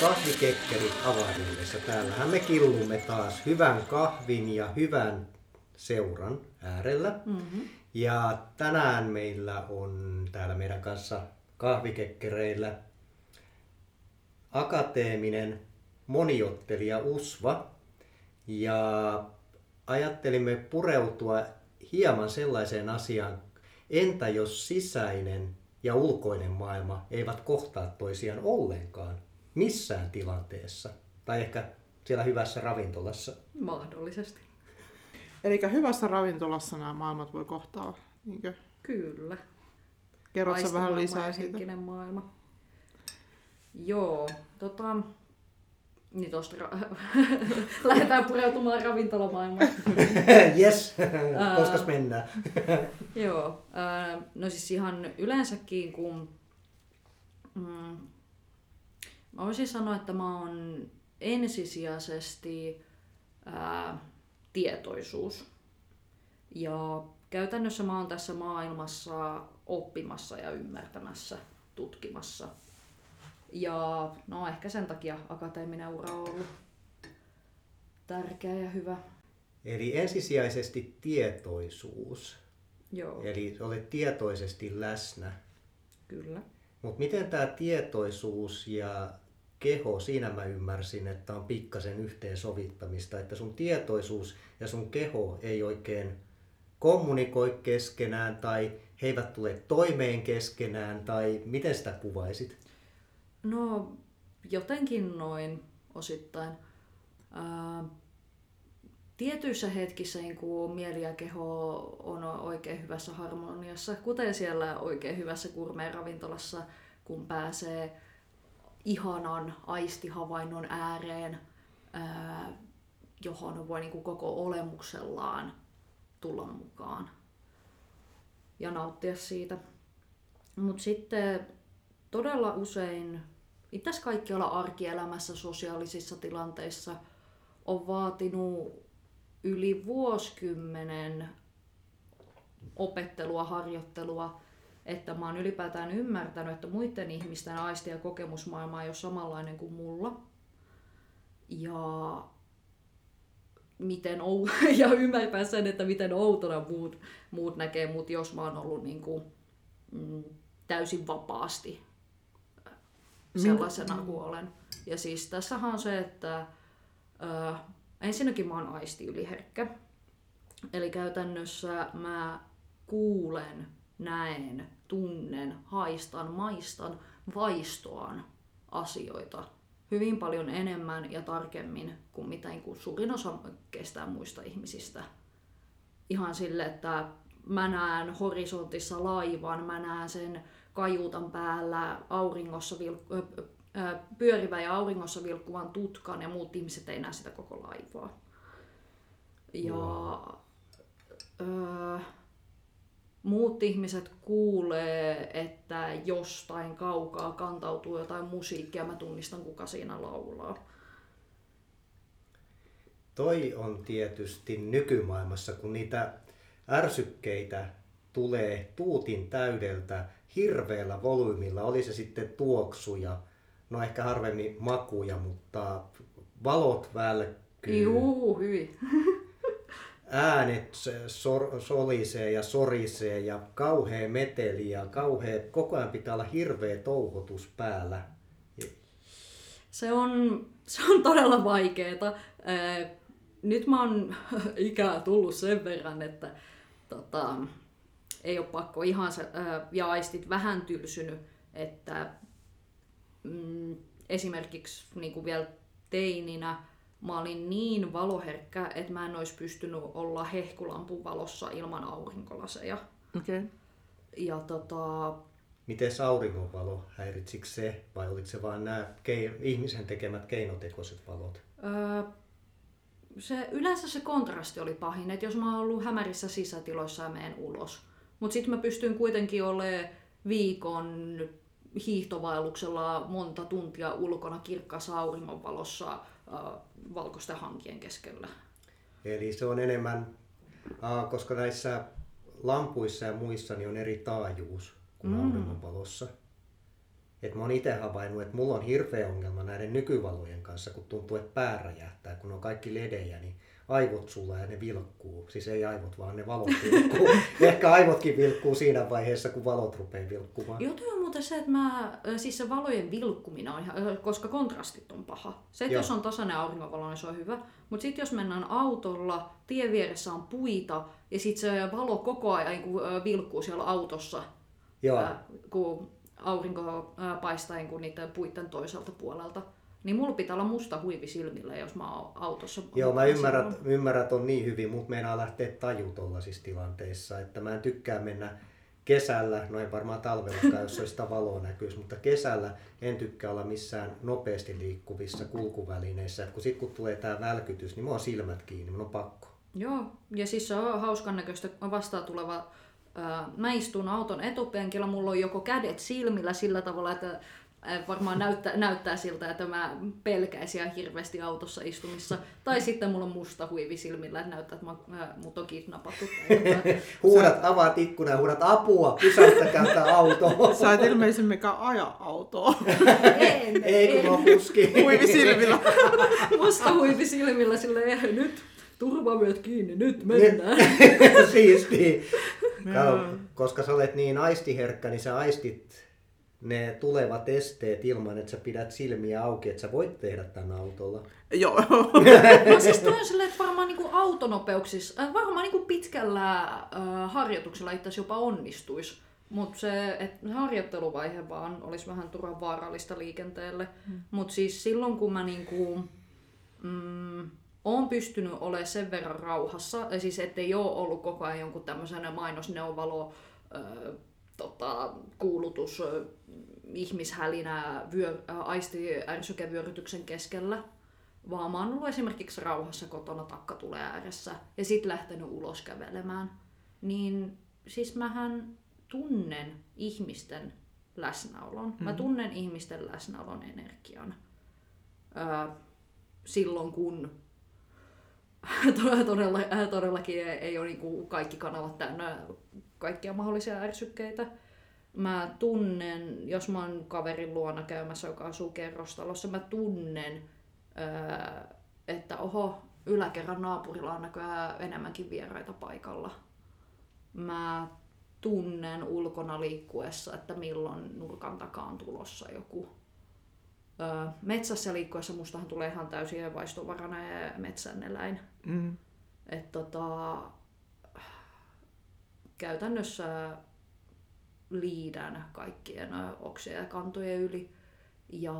kahvikekkerit avaruudessa. Täällähän me killumme taas hyvän kahvin ja hyvän seuran äärellä. Mm-hmm. Ja tänään meillä on täällä meidän kanssa kahvikekkereillä akateeminen moniottelija Usva. Ja ajattelimme pureutua hieman sellaiseen asiaan, entä jos sisäinen ja ulkoinen maailma eivät kohtaa toisiaan ollenkaan missään tilanteessa. Tai ehkä siellä hyvässä ravintolassa. Mahdollisesti. Eli hyvässä ravintolassa nämä maailmat voi kohtaa, niinkö? Kyllä. Kerrotko vähän lisää siitä? henkinen maailma. Joo, tota, niin tosta ra- lähdetään pureutumaan ravintolamaailmaan. yes, koska mennään. Joo, no siis ihan yleensäkin kun mm, Mä voisin sanoa, että mä oon ensisijaisesti ää, tietoisuus. Ja käytännössä mä oon tässä maailmassa oppimassa ja ymmärtämässä, tutkimassa. Ja no ehkä sen takia akateeminen ura on ollut tärkeä ja hyvä. Eli ensisijaisesti tietoisuus. Joo. Eli olet tietoisesti läsnä. Kyllä. Mutta miten tämä tietoisuus ja keho, siinä mä ymmärsin, että on pikkasen yhteensovittamista, että sun tietoisuus ja sun keho ei oikein kommunikoi keskenään tai he eivät tule toimeen keskenään tai miten sitä kuvaisit? No jotenkin noin osittain. Ää, tietyissä hetkissä niin kuin mieli ja keho on oikein hyvässä harmoniassa, kuten siellä oikein hyvässä kurmeen ravintolassa, kun pääsee ihanan aistihavainnon ääreen, ää, johon voi niin kuin koko olemuksellaan tulla mukaan ja nauttia siitä. Mutta sitten todella usein, itse kaikkialla arkielämässä, sosiaalisissa tilanteissa, on vaatinut yli vuosikymmenen opettelua, harjoittelua, että mä oon ylipäätään ymmärtänyt, että muiden ihmisten aisti- ja kokemusmaailma ei ole samanlainen kuin mulla. Ja miten ou- ja ymmärtää sen, että miten outona muut, muut näkee mut, jos mä oon ollut niin kuin, mm, täysin vapaasti sellaisena kuin olen. Ja siis tässähän on se, että ö, ensinnäkin mä oon aisti yliherkkä. Eli käytännössä mä kuulen näen, tunnen, haistan, maistan, vaistoan asioita hyvin paljon enemmän ja tarkemmin kuin mitä niin suurin osa kestää muista ihmisistä. Ihan sille, että mä näen horisontissa laivan, mä näen sen kajuutan päällä auringossa vilk- pyörivä ja auringossa vilkkuvan tutkan ja muut ihmiset ei näe sitä koko laivaa. Ja wow. öö, muut ihmiset kuulee, että jostain kaukaa kantautuu jotain musiikkia, mä tunnistan kuka siinä laulaa. Toi on tietysti nykymaailmassa, kun niitä ärsykkeitä tulee tuutin täydeltä hirveällä volyymilla, oli se sitten tuoksuja, no ehkä harvemmin makuja, mutta valot välkkyy. Juu, hyvin. äänet sor, solisee ja sorisee ja kauhea meteli ja kauhea, koko ajan pitää olla hirveä touhotus päällä. Se on, se on todella vaikeeta. Nyt mä oon ikää tullut sen verran, että tota, ei ole pakko ihan se, ja aistit vähän tylsynyt, että mm, esimerkiksi niin kuin vielä teininä mä olin niin valoherkkä, että mä en olisi pystynyt olla hehkulampun valossa ilman aurinkolaseja. Okay. Ja tota... Miten auringonvalo, häiritsikö se vai oliko se vain nämä kei- ihmisen tekemät keinotekoiset valot? Öö, se, yleensä se kontrasti oli pahin, että jos mä oon ollut hämärissä sisätiloissa ja menen ulos. Mutta sitten mä pystyn kuitenkin olemaan viikon hiihtovaelluksella monta tuntia ulkona kirkkaassa auringonvalossa valkoisten hankien keskellä. Eli se on enemmän, koska näissä lampuissa ja muissa niin on eri taajuus kuin mm. auringonvalossa. että mä oon itse havainnut, että mulla on hirveä ongelma näiden nykyvalojen kanssa, kun tuntuu, että pää räjähtää, kun on kaikki ledejä, niin aivot sulla ja ne vilkkuu. Siis ei aivot, vaan ne valot vilkkuu. Ehkä aivotkin vilkkuu siinä vaiheessa, kun valot rupeaa vilkkumaan. Joo, toi on muuten se, että mä, siis se valojen vilkkuminen on ihan, koska kontrastit on paha. Se, että Joo. jos on tasainen auringonvalo, niin se on hyvä. Mutta sitten jos mennään autolla, tien vieressä on puita, ja sitten se valo koko ajan niin kuin, vilkkuu siellä autossa, Joo, ä, kun aurinko ä, paistaa niin kuin niiden puitten toiselta puolelta. Niin mulla pitää olla musta huivi silmillä, jos mä oon autossa. Joo, mä ymmärrän, ymmärrän ton niin hyvin, mutta meinaa lähteä taju tollaisissa tilanteissa. Että mä en tykkää mennä kesällä, no ei varmaan talvellakaan, jos olisi sitä valoa näkyisi, mutta kesällä en tykkää olla missään nopeasti liikkuvissa kulkuvälineissä. Kun sit kun tulee tää välkytys, niin mulla on silmät kiinni, mun on pakko. Joo, ja siis se on hauskan näköistä vastaan tuleva. Mä istun auton etupenkillä, mulla on joko kädet silmillä sillä tavalla, että varmaan näyttää, näyttää siltä, että mä pelkäisin ihan hirveästi autossa istumissa. Tai sitten mulla on musta huivi silmillä, että näyttää, että mä, ää, mut on kidnappattu. Huudat, avaat ikkunan ja huudat apua, pysäyttäkää tää auto. Sä et ilmeisemminkään aja autoa. en, Ei kun en. mä kuski. Huivi silmillä. Musta huivi silmillä silleen, nyt turvavyöt kiinni, nyt mennään. Siisti. Kato, koska sä olet niin aistiherkkä, niin sä aistit ne tulevat esteet ilman, että sä pidät silmiä auki, että sä voit tehdä tämän autolla. Joo. No siis toi on silleen, että varmaan niinku autonopeuksissa, äh, varmaan niinku pitkällä äh, harjoituksella itse jopa onnistuisi. Mutta se et harjoitteluvaihe vaan olisi vähän turhan vaarallista liikenteelle. Mm. Mutta siis silloin kun mä niinku, mm, oon pystynyt olemaan sen verran rauhassa, ja siis ettei ole ollut koko ajan jonkun tämmöisen mainosneuvalo, äh, tota, kuulutus, äh, ihmishälinä, vyö, äh, aistiärsykevyörytyksen keskellä, vaan mä oon ollut esimerkiksi rauhassa kotona takka tulee ääressä ja sit lähtenyt ulos kävelemään, niin siis mähän tunnen ihmisten läsnäolon. Mm-hmm. Mä tunnen ihmisten läsnäolon energian. Öö, silloin kun todella, todellakin ei, ole niinku kaikki kanavat täynnä kaikkia mahdollisia ärsykkeitä. Mä tunnen, jos mä oon kaverin luona käymässä, joka asuu kerrostalossa, mä tunnen, öö, että oho, yläkerran naapurilla on näköjään enemmänkin vieraita paikalla. Mä tunnen ulkona liikkuessa, että milloin nurkan takaa on tulossa joku. Öö, metsässä liikkuessa mustahan tulee ihan täysin vaistovarainen ja metsän eläin. Mm. Et tota, käytännössä liidän kaikkien oksien ja kantojen yli ja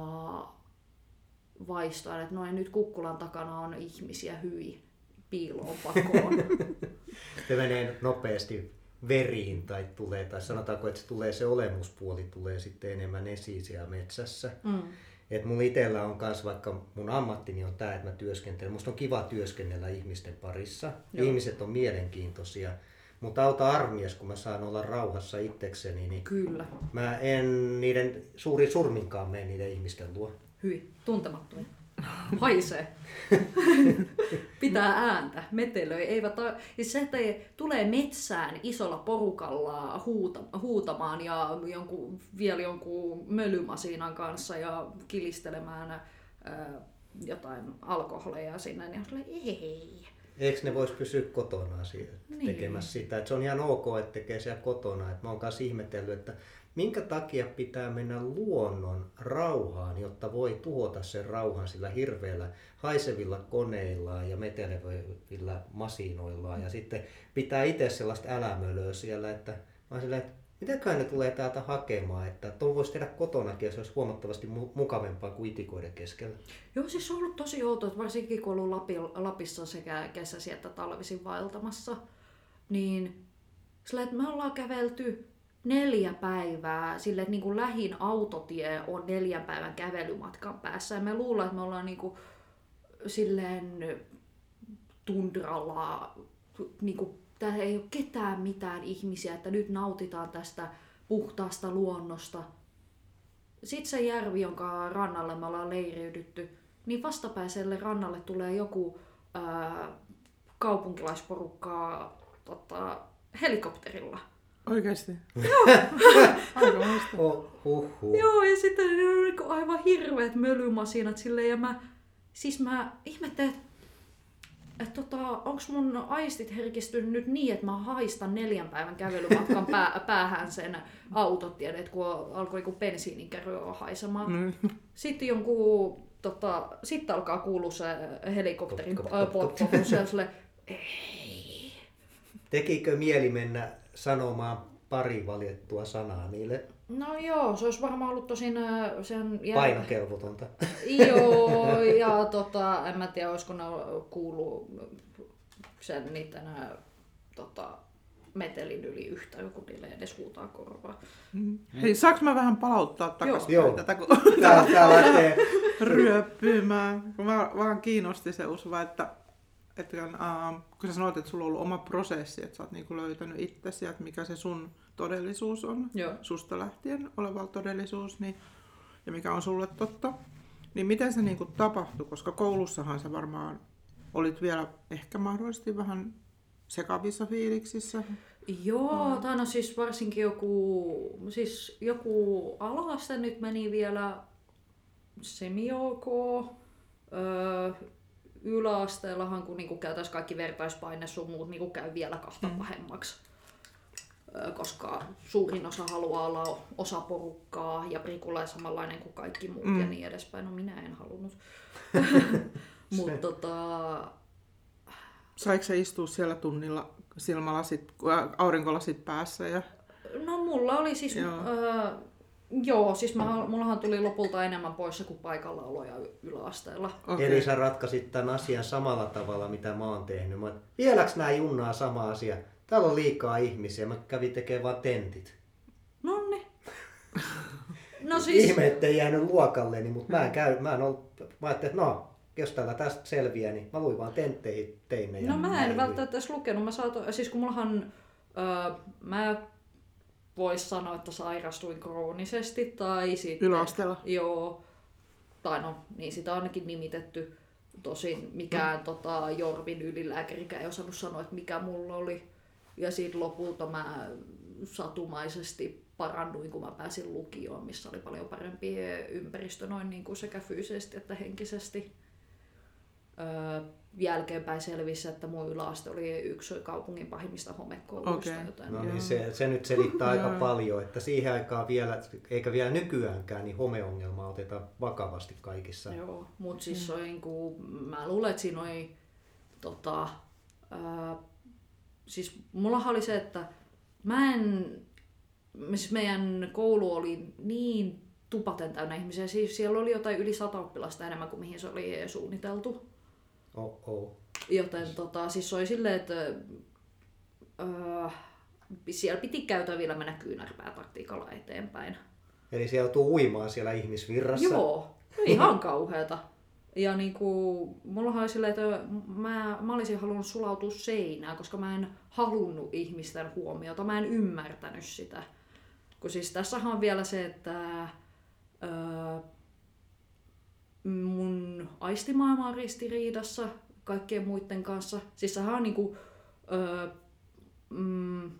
vaistaan, että noin nyt kukkulan takana on ihmisiä hyi piiloon pakoon. Se menee nopeasti veriin tai tulee, tai sanotaanko, että se tulee se olemuspuoli tulee sitten enemmän esiin siellä metsässä. mm. Et mulla itsellä on kans, vaikka mun ammattini on tämä, että mä työskentelen, musta on kiva työskennellä ihmisten parissa. Joo. Ihmiset on mielenkiintoisia. Mutta auta armies, kun mä saan olla rauhassa itsekseni, niin Kyllä, mä en niiden suuri surminkaan mene niiden ihmisten luo. hyi, tuntemattomia. Haisee. Pitää ääntä, metelöi. Eivät siis se, että tulee metsään isolla porukalla huuta, huutamaan ja jonkun, vielä jonkun mölymasiinan kanssa ja kilistelemään ää, jotain alkoholeja sinne, niin on ei. Eikö ne vois pysyä kotona siitä, Niin. tekemässä sitä? Et se on ihan ok, että tekee siellä kotona. Et mä oon kanssa ihmetellyt, että minkä takia pitää mennä luonnon rauhaan, jotta voi tuhota sen rauhan sillä hirveällä haisevilla koneillaan ja metelevillä masinoillaan. Ja sitten pitää itse sellaista älämölöä siellä, että mä oon silleen, että mitäköhän ne tulee täältä hakemaan, että tuon voisi tehdä kotonakin ja se olisi huomattavasti mu- mukavampaa kuin itikoiden keskellä. Joo, siis on ollut tosi outoa, varsinkin kun ollut Lapi, Lapissa sekä kesäsi että talvisin vaeltamassa, niin sillä, että me ollaan kävelty neljä päivää, sille että niin kuin lähin autotie on neljän päivän kävelymatkan päässä. Ja me luullaan, että me ollaan niin kuin, silleen tundralla, niin kuin, täällä ei ole ketään mitään ihmisiä, että nyt nautitaan tästä puhtaasta luonnosta. Sitten se järvi, jonka rannalle me ollaan leiriydytty, niin vastapäiselle rannalle tulee joku ää, kaupunkilaisporukka tota, helikopterilla. Oikeesti? Aika muista. Oh, huh, huh. Joo, ja sitten ne on niinku aivan hirveät mölymasinat silleen, ja mä, siis mä ihmettelen, että et tota, onks mun aistit herkistynyt nyt niin, että mä haistan neljän päivän kävelymatkan pää, päähän sen autot, tiedät, kun alkoi joku bensiinikärry haisemaan. Mm. Sitten jonkun, tota, sitten alkaa kuulua se helikopterin Kop, kop, kop, kop. potkotus ja sille, ei. Tekikö mieli mennä sanomaan pari valjettua sanaa niille No joo, se olisi varmaan ollut tosin sen jär... painokelvotonta? Joo, ja tota, en mä tiedä, olisiko ne kuullut sen niiden tota, metelin yli yhtä, joku niille edes huutaa korvaa. Mm. Hei, saaks mä vähän palauttaa takaisin Joo. tätä, kun Tää, tää lähtee ryöppymään. Kun mä vaan kiinnosti se Usva, että, että kun, uh, kun sä sanoit, että sulla on ollut oma prosessi, että sä oot niinku löytänyt itsesi että mikä se sun todellisuus on, Joo. susta lähtien oleva todellisuus, niin, ja mikä on sulle totta, niin miten se niinku tapahtui, koska koulussahan sä varmaan olit vielä ehkä mahdollisesti vähän sekavissa fiiliksissä. Joo, mm. tai no siis varsinkin joku, siis joku alaaste nyt meni vielä semi öö, yläasteellahan, kun niinku käytäisiin kaikki vertaispaine sun muut, niinku käy vielä kahta Mm. pahemmaksi. Koska suurin osa haluaa olla osa porukkaa ja Prikulla samanlainen kuin kaikki muut Mm. ja niin edespäin. No minä en halunnut. Mutta tota, Saiko se istua siellä tunnilla silmälasit, äh, aurinkolasit päässä ja No mulla oli siis, Joo. joo, öö, joo siis mä, mullahan tuli lopulta enemmän poissa kuin paikallaoloja y- yläasteella. Okei. Eli sä ratkaisit tämän asian samalla tavalla, mitä mä oon tehnyt. Mä, vieläks nää junnaa sama asia? Täällä on liikaa ihmisiä, mä kävin tekemään vaan tentit. Nonni. No siis, Ihme, ettei jäänyt luokalleni, mutta mä en käy, mä en ollut, mä ajattelin, että no, jos tällä tästä selviää, niin mä luin vaan tentteihin tein ne. no mä en välttämättä edes lukenut. Mä saato, siis kun mullahan, öö, mä vois sanoa, että sairastuin kroonisesti tai sitten... Yläasteella? Joo. Tai no, niin sitä on ainakin nimitetty. Tosin mikään mm. tota, Jorvin ylilääkärikään ei osannut sanoa, että mikä mulla oli. Ja sitten lopulta mä satumaisesti parannuin, kun mä pääsin lukioon, missä oli paljon parempi ympäristö noin niin kuin sekä fyysisesti että henkisesti. Öö, jälkeenpäin selvisi, että mun yläaste oli yksi kaupungin pahimmista homekouluista. Okei. Joten, No niin se, se nyt selittää aika paljon, että siihen aikaan vielä, eikä vielä nykyäänkään, niin homeongelmaa otetaan vakavasti kaikissa. Joo, mutta siis mm. niinku, mä luulen, että siinä oli, tota, ää, siis mullahan oli se, että mä en, siis meidän koulu oli niin tupaten täynnä ihmisiä, siis siellä oli jotain yli sata oppilasta enemmän kuin mihin se oli suunniteltu. Oh, oh. Joten tota, siis se oli silleen, että öö, siellä piti käytävillä mennä kyynärpäätaktiikalla eteenpäin. Eli se joutuu uimaan siellä ihmisvirrassa. Joo, ihan kauheata. Ja niinku, mullahan oli silleen, että mä, mä olisin halunnut sulautua seinään, koska mä en halunnut ihmisten huomiota, mä en ymmärtänyt sitä. Kun siis tässähän on vielä se, että öö, mun aistimaailma on ristiriidassa kaikkien muiden kanssa. Siis sehän on niinku, öö, mm,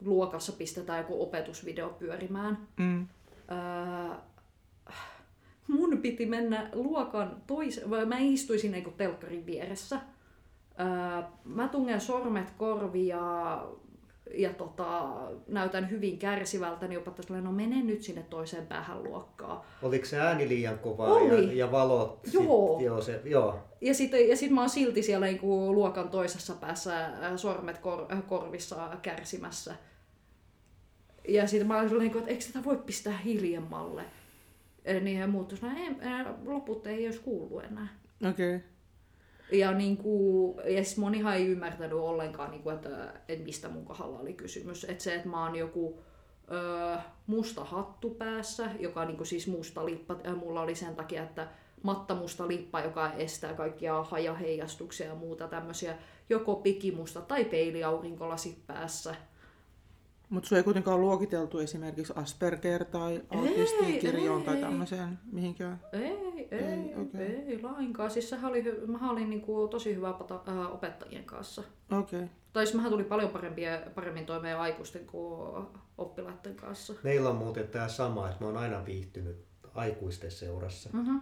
luokassa pistetään joku opetusvideo pyörimään. Mm. Öö, mun piti mennä luokan toiseen, vai mä istuin siinä niinku telkkarin vieressä. Öö, mä tungen sormet korviin ja, ja tota, näytän hyvin kärsivältä, niin opettaja sanoi, no mene nyt sinne toiseen päähän luokkaa. Oliko se ääni liian kovaa Oli. ja, ja valot? Joo. Sit, joo, se, joo. Ja sitten ja sit mä oon silti siellä niinku luokan toisessa päässä ää, sormet kor, äh, korvissa kärsimässä. Ja sitten mä olin sellainen, että eikö sitä voi pistää hiljemmalle? Niin he muuttuisi, ei, loput ei olisi kuullut enää. Okei. Okay. Ja, niin kuin, ja siis monihan ei ymmärtänyt ollenkaan, niin kuin, että, että mistä mun kohdalla oli kysymys. Että se, että mä oon joku ö, musta hattu päässä, joka niin kuin siis musta lippa, äh, mulla oli sen takia, että matta musta lippa, joka estää kaikkia hajaheijastuksia ja muuta tämmöisiä, joko pikimusta tai peiliaurinkolasit päässä. Mutta sun ei kuitenkaan ole luokiteltu esimerkiksi Asperger tai autistikirjoon tai ei. tämmöiseen mihinkään. Ei, ei, Ei, okei. ei lainkaan. Siis sehän oli, mä olin niinku tosi hyvä pata, äh, opettajien kanssa. Okei. Okay. Tai siis mähän tuli paljon parempia, paremmin toimeen aikuisten kuin oppilaiden kanssa. Meillä on muuten tämä sama, että mä oon aina viihtynyt aikuisten seurassa. Mm-hmm.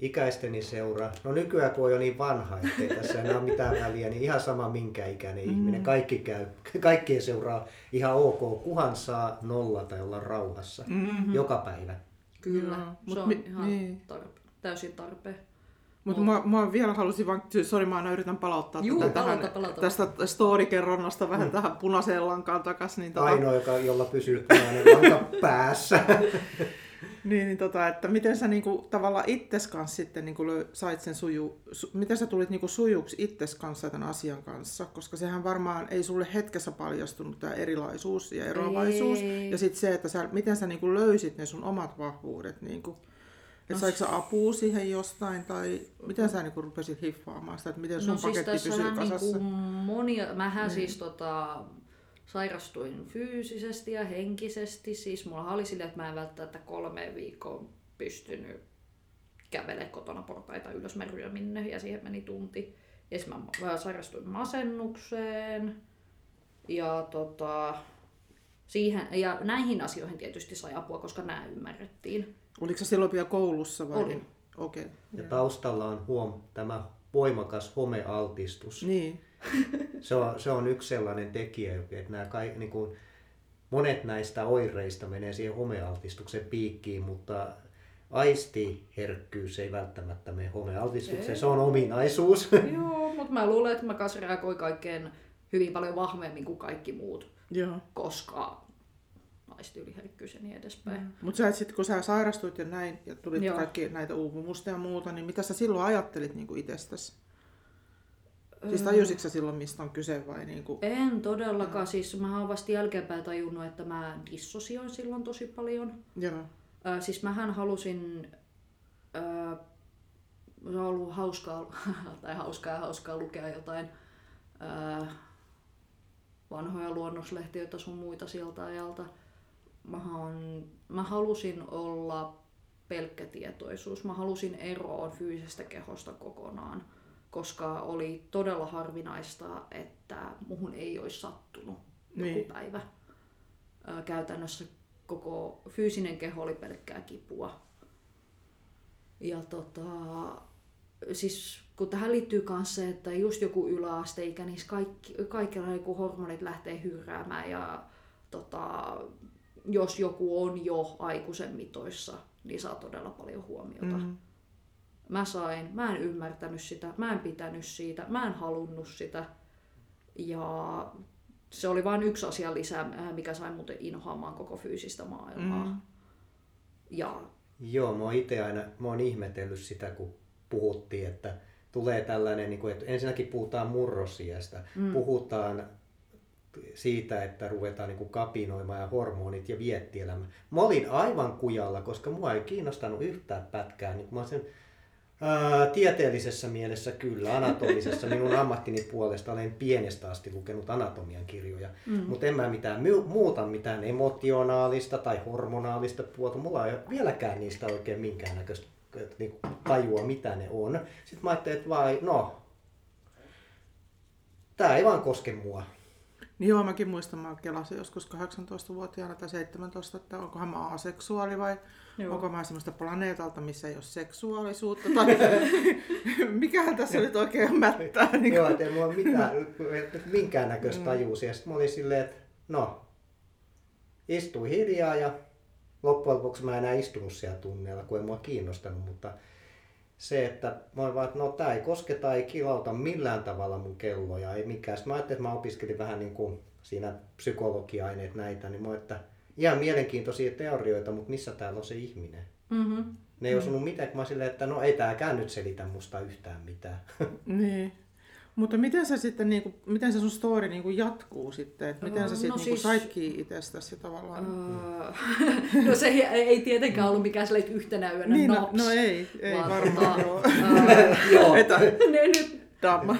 Ikäisteni seura, no nykyään kun on jo niin vanha, ettei tässä enää ole mitään väliä, niin ihan sama minkä ikäinen mm. ihminen. Kaikki käy, kaikkien seuraa ihan ok, kuhan saa nolla tai olla rauhassa Mm-hmm. joka päivä. Kyllä, Joo, mut se on mi- ihan niin. tarpe- täysin tarpeen. Mutta mä, mä vielä halusin vaan, sori mä aina yritän palauttaa Juu, tätä palauta, tähän, palauta. tästä story-kerronnasta vähän mm. tähän punaiseen lankaan takaisin. Niin, tota, Ainoa, joka, jolla pysyy punainen lanka päässä. niin, niin tota, että miten sä niinku, tavallaan itses kanssa sitten niinku, sait sen suju, su, miten sä tulit niinku, sujuksi itses kanssa tämän asian kanssa, koska sehän varmaan ei sulle hetkessä paljastunut tämä erilaisuus ja eroavaisuus. Ei. Ja sitten se, että sä, miten sä niinku, löysit ne sun omat vahvuudet. Niinku, että No saiko sä apua siihen jostain tai miten sä niinku, rupesit hiffaamaan sitä, että miten sun No siis paketti pysyy tässähän kasassa? niinku monia, mähän siis tota, sairastuin fyysisesti ja henkisesti. Siis mulla oli silleen, että mä en välttämättä kolme viikkoa pystynyt kävelemään kotona portaita ylös meruja minne ja siihen meni tunti. Ja mä mä sairastuin masennukseen ja tota, siihen, ja näihin asioihin tietysti sai apua, koska nämä ymmärrettiin. Oliko se silloin vielä koulussa vai? Olin. Okei. Ja taustalla on huom, tämä voimakas homealtistus. Niin. Se on, se on yksi sellainen tekijä, että nämä kai, niin kuin, monet näistä oireista menee siihen homealtistuksen piikkiin, mutta aistiherkkyys ei välttämättä mene homealtistukseen. Se on ominaisuus. Joo, mutta mä luulen, että mä kanssa reagoin kaikkeen hyvin paljon vahvemmin kuin kaikki muut, Joo. koska naistyyliherkkyys ja niin edespäin. Mm. Mutta sä et sit, kun sä sairastuit ja näin, ja tulit Joo. kaikki näitä uupumusta ja muuta, niin mitä sä silloin ajattelit niin itsestäsi? Siis tajusitko silloin, mistä on kyse vai niin kuin... En todellakaan, siis mä oon vasta jälkeenpäin tajunnut, että mä dissosioin silloin tosi paljon. Joo. Ö, siis mähän halusin, ö, se on ollut hauskaa, tai hauskaa ja hauskaa lukea jotain ö, vanhoja luonnoslehtiä tai sun muita siltä ajalta. Mä, on, mä halusin olla pelkkä tietoisuus. Mä halusin eroon fyysisestä kehosta kokonaan, koska oli todella harvinaista, että muhun ei olisi sattunut joku Niin. päivä. Käytännössä koko fyysinen keho oli pelkkää kipua. Ja tota, siis kun tähän liittyy myös se, että just joku yläasteikä, niin kaikki, kaikilla joku hormonit lähtee hyrräämään ja tota, jos joku on jo aikuisen mitoissa, niin saa todella paljon huomiota. Mm. Mä sain, mä en ymmärtänyt sitä, mä en pitänyt siitä, mä en halunnut sitä. Ja se oli vain yksi asia lisää, äh, mikä sai muuten inhoamaan koko fyysistä maailmaa. Mm. Ja Joo, mä oon itse aina mä oon ihmetellyt sitä, kun puhuttiin, että tulee tällainen, niin kuin, että ensinnäkin puhutaan murrosiästä, mm. puhutaan siitä, että ruvetaan niin kuin kapinoimaan ja hormonit ja viettielämä. Mä olin aivan kujalla, koska mua ei kiinnostanut yhtään pätkää. Niin mä sen, ää, tieteellisessä mielessä kyllä, anatomisessa minun ammattini puolesta olen pienestä asti lukenut anatomian kirjoja, mm. mutta en mä mitään muuta mitään emotionaalista tai hormonaalista puolta. Mulla ei ole vieläkään niistä oikein minkäännäköistä niin tajua, mitä ne on. Sitten mä ajattelin, että vai, no, tämä ei vaan koske mua. Niin joo, mäkin muistan, mä kelasin joskus 18-vuotiaana tai 17, että onkohan mä aseksuaali vai Joo. onko mä semmoista planeetalta, missä ei ole seksuaalisuutta tai mikähän tässä nyt oikein mättää. Niin Joo, kuin. että ei mulla mitään, minkäännäköistä tajuusia. Ja sitten mä olin silleen, että no, istuin hiljaa ja loppujen lopuksi mä en enää istunut siellä tunneilla, kun ei mua kiinnostanut, mutta se, että mä olin vaan, että no tää ei kosketa, ei kilauta millään tavalla mun kelloja, ei mikään. Sitten mä ajattelin, että mä opiskelin vähän niin kuin siinä psykologia-aineet näitä, niin mä että ihan mielenkiintoisia teorioita, mutta missä täällä on se ihminen? mm-hmm. Ne ei osunut mitään, kun mä silleen, että no ei tääkään nyt selitä musta yhtään mitään. Niin. Mutta miten se sitten, niin kuin, miten se sun story niin kuin jatkuu sitten? Et miten sä No sitten no, niin siis- sait kiinni itsestäsi tavallaan? Öö, no se ei, ei tietenkään ollut mikään silleen yhtenä yönä niin, no, naps. no ei, ei vaan varmaan tota, joo. öö, Joo, Etä, ne nyt damma.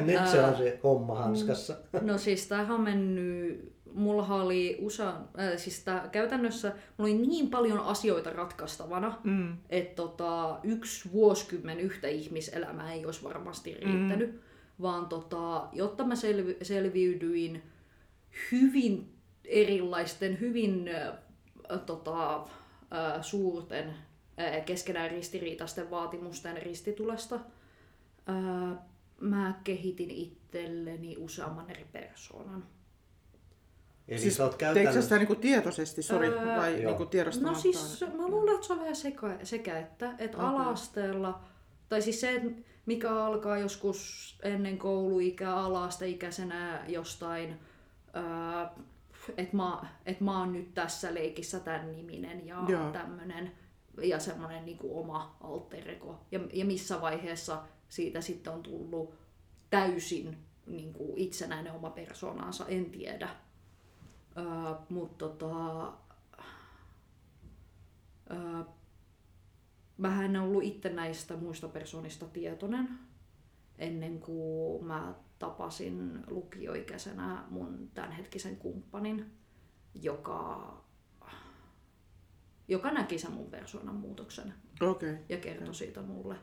nyt se on se homma hanskassa. No siis tämähän on mennyt mulla oli usa, äh, siis tää, käytännössä mulla oli niin paljon asioita ratkaistavana, Mm. että tota, yksi vuosikymmen yhtä ihmiselämää ei olisi varmasti riittänyt, mm. vaan tota, jotta mä selvi, selviydyin hyvin erilaisten, hyvin äh, tota, äh, suurten äh, keskenään ristiriitaisten vaatimusten ristitulesta, äh, mä kehitin itselleni useamman eri persoonan. Eli Siis sä oot teikö käytännössä... sitä niinku tietoisesti, sori, Öö, vai joo. niinku No tiedostamatta? siis mä luulen, että se on vähän sekä, sekä että, että okay. ala-asteella, tai siis se, että mikä alkaa joskus ennen kouluikää ala-asteikäisenä jostain, öö, että mä, et mä oon nyt tässä leikissä tämän niminen ja Joo. tämmönen ja semmoinen niinku oma alter ego. Ja, ja missä vaiheessa siitä sitten on tullut täysin niinku itsenäinen oma persoonansa, en tiedä. Mutta tota, mä en ollut itse näistä muista persoonista tietoinen ennen kuin mä tapasin lukioikäisenä mun tämänhetkisen kumppanin, joka, joka näki sen mun persoonan muutoksen. Okay. ja kertoi siitä mulle.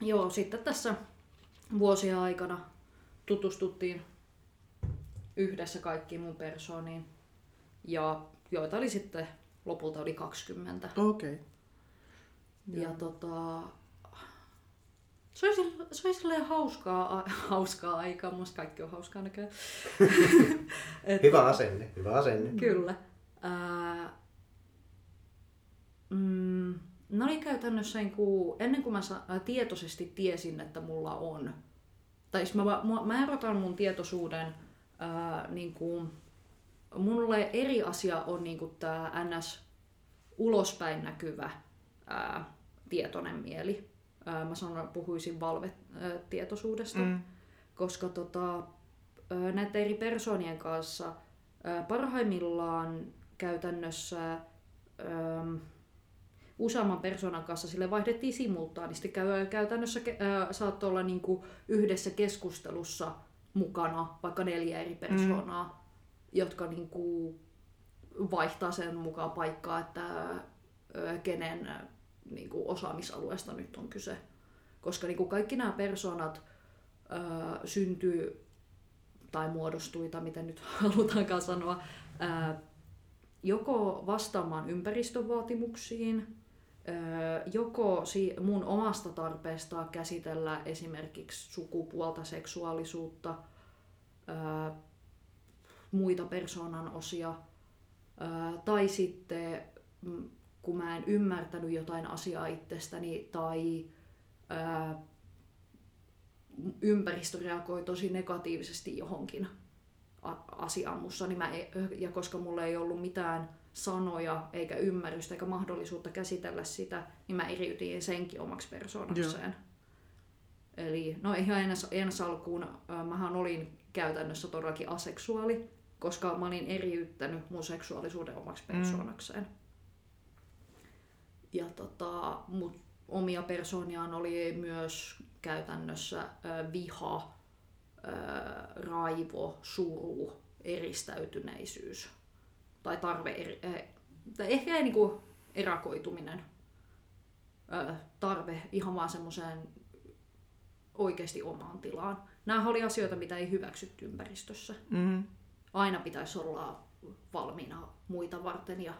Joo, sitten tässä vuosien aikana tutustuttiin yhdessä kaikkiin mun persooniin, ja joita oli sitten lopulta oli 20. Okei. Ja tota, se oli, se oli silleen hauskaa, a- hauskaa aikaa, musta kaikki on hauskaa näköjään. Et- Hyvä asenne, hyvä asenne. Kyllä. Ää, mm, ne oli käytännössä niin kuin, ennen kuin mä sa- tietoisesti tiesin, että mulla on. Tai siis mä, mä, mä erotan mun tietoisuuden, ää, niin kuin, mulle eri asia on niin kuin tää NS ulospäin näkyvä ää, tietoinen mieli. Ää, mä sanon, puhuisin valvetietoisuudesta, Mm. koska tota, ää, näiden eri persoonien kanssa ää, parhaimmillaan käytännössä äm, useamman persoonan kanssa sille vaihdettiin simultaanisti. Käy, käytännössä ää, saattoi olla niinku yhdessä keskustelussa mukana vaikka neljä eri persoonaa, mm. jotka niinku vaihtaa sen mukaan paikkaa, että kenen ää, niinku osaamisalueesta nyt on kyse. Koska niinku kaikki nämä persoonat syntyy tai muodostui, tai miten nyt halutaankaan sanoa, ää, joko vastaamaan ympäristön vaatimuksiin, ää, joko mun omasta tarpeesta käsitellä esimerkiksi sukupuolta, seksuaalisuutta, muita persoonan osia, tai sitten mm, kun mä en ymmärtänyt jotain asiaa itsestäni tai ympäristö reagoi tosi negatiivisesti johonkin asiaan mussa, niin mä ei, ja koska mulla ei ollut mitään sanoja eikä ymmärrystä eikä mahdollisuutta käsitellä sitä, niin mä eriytin senkin omaksi persoonakseen. Eli no ihan ens, ens alkuun äh, mähän olin käytännössä todellakin aseksuaali, koska mä olin eriyttänyt mun seksuaalisuuden omaksi persoonakseen. Ja tota, mut omia persooniaan oli myös käytännössä ö, viha, ö, raivo, suru, eristäytyneisyys tai tarve, eri, eh, tai ehkä ei niinku erakoituminen, ö, tarve ihan vaan semmoiseen oikeasti omaan tilaan. Nämä oli asioita, mitä ei hyväksytty ympäristössä. Mm. Aina pitäisi olla valmiina muita varten ja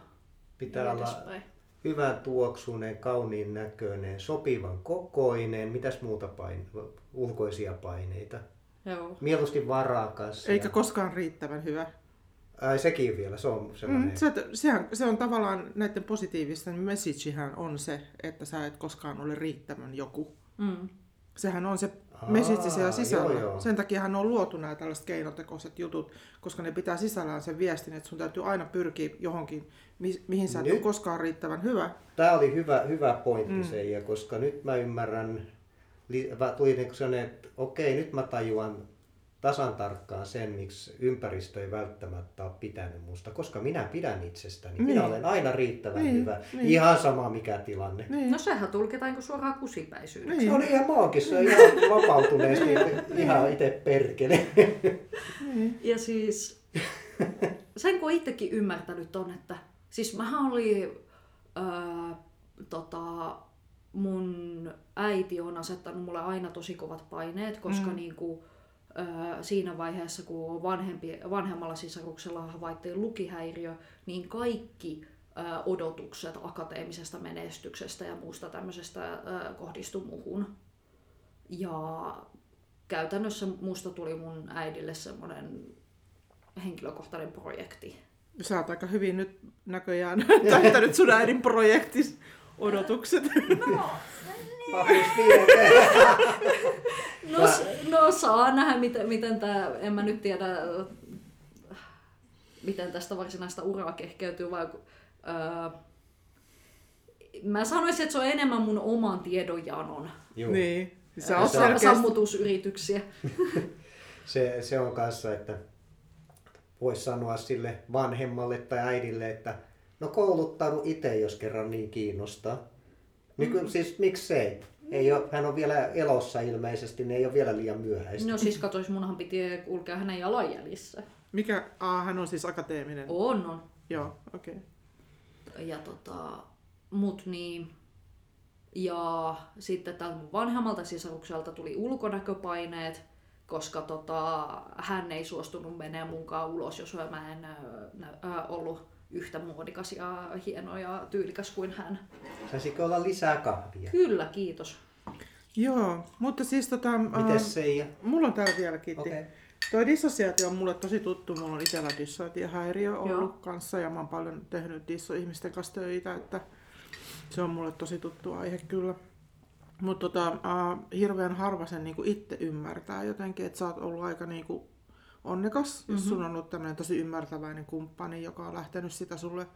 Pitää niin olla hyvän tuoksunen, kauniin näköinen, sopivan kokoinen. Mitäs muuta pain- ulkoisia paineita? Joo. Mieluusti varakas. Eikä ja... koskaan riittävän hyvä. Ai sekin vielä, se on sellainen. Mm, se, sehän, se on tavallaan näiden positiivisten messagehän on se, että sä et koskaan ole riittävän joku. Mm. Sehän on se Aa, message siellä joo, sisällä. joo. Sen takiahan on luotu nämä tällaiset keinotekoiset jutut, koska ne pitää sisällään sen viestin, että sun täytyy aina pyrkiä johonkin, mi- mihin sä et Nyt- ole koskaan riittävän hyvä. Tämä oli hyvä, hyvä pointti Mm. Seija, koska nyt mä ymmärrän, tuli niin sellainen, että okei, nyt mä tajuan tasan tarkkaan sen, miksi ympäristö ei välttämättä ole pitänyt musta, koska minä pidän itsestäni. Niin. Minä olen aina riittävän Niin, hyvä, niin. ihan sama mikä tilanne. Niin. No sehän tulkitaan kuin suoraan kusipäisyydeksi. Niin. Se oli ihan maagissa, ihan vapautuneesti, ihan itse perkele. niin. Ja siis sen kun itsekin ymmärtänyt on, että siis mähän oli öö, tota, mun äiti on asettanut mulle aina tosi kovat paineet, koska mm. niin kuin, siinä vaiheessa, kun vanhempi, vanhemmalla sisaruksella havaittiin lukihäiriö, niin kaikki odotukset akateemisesta menestyksestä ja muusta tämmöisestä kohdistui muhun. Ja käytännössä musta tuli mun äidille semmoinen henkilökohtainen projekti. Sä oot aika hyvin nyt näköjään täyttänyt sun äidin projektis odotukset. No, no, no saa nähdä, miten, miten tämä, en mä nyt tiedä, miten tästä varsinaista uraa kehkeytyy, vai öö, mä sanoisin, että se on enemmän mun oman tiedonjanon Joo. Niin. Sä oot selkeästi... sammutusyrityksiä. se, se on kanssa, että voisi sanoa sille vanhemmalle tai äidille, että no kouluttaudu itse, jos kerran niin kiinnostaa. Niin mm. siis miksei? Ei ole, hän on vielä elossa ilmeisesti, niin ei ole vielä liian myöhäistä. No siis katois, munhan piti kulkea hänen jalanjäljissä. Mikä? Ah, hän on siis akateeminen? On, on. Joo, okei. Okay. Ja tota, mut niin, ja sitten tältä mun vanhemmalta sisarukselta tuli ulkonäköpaineet, koska tota, hän ei suostunut menemään munkaan ulos, jos mä en ää, ollut yhtä muodikas ja hieno ja tyylikäs kuin hän. Saisiko olla lisää kahvia? Kyllä, kiitos. Joo, mutta siis tota... Mites Seija? Mulla on täällä vielä kiitti. Okay. Tuo dissosiaatio on mulle tosi tuttu. Mulla on itsellä dissosiaatiohäiriö ollut Joo. kanssa ja mä oon paljon tehnyt disso-ihmisten kanssa töitä, että se on mulle tosi tuttu aihe kyllä. Mutta tota, äh, hirveän harva sen niinku itse ymmärtää jotenkin, että sä oot ollut aika niinku onnekas, mm-hmm. jos sun on ollut tämmöinen tosi ymmärtäväinen kumppani, joka on lähtenyt sitä sulle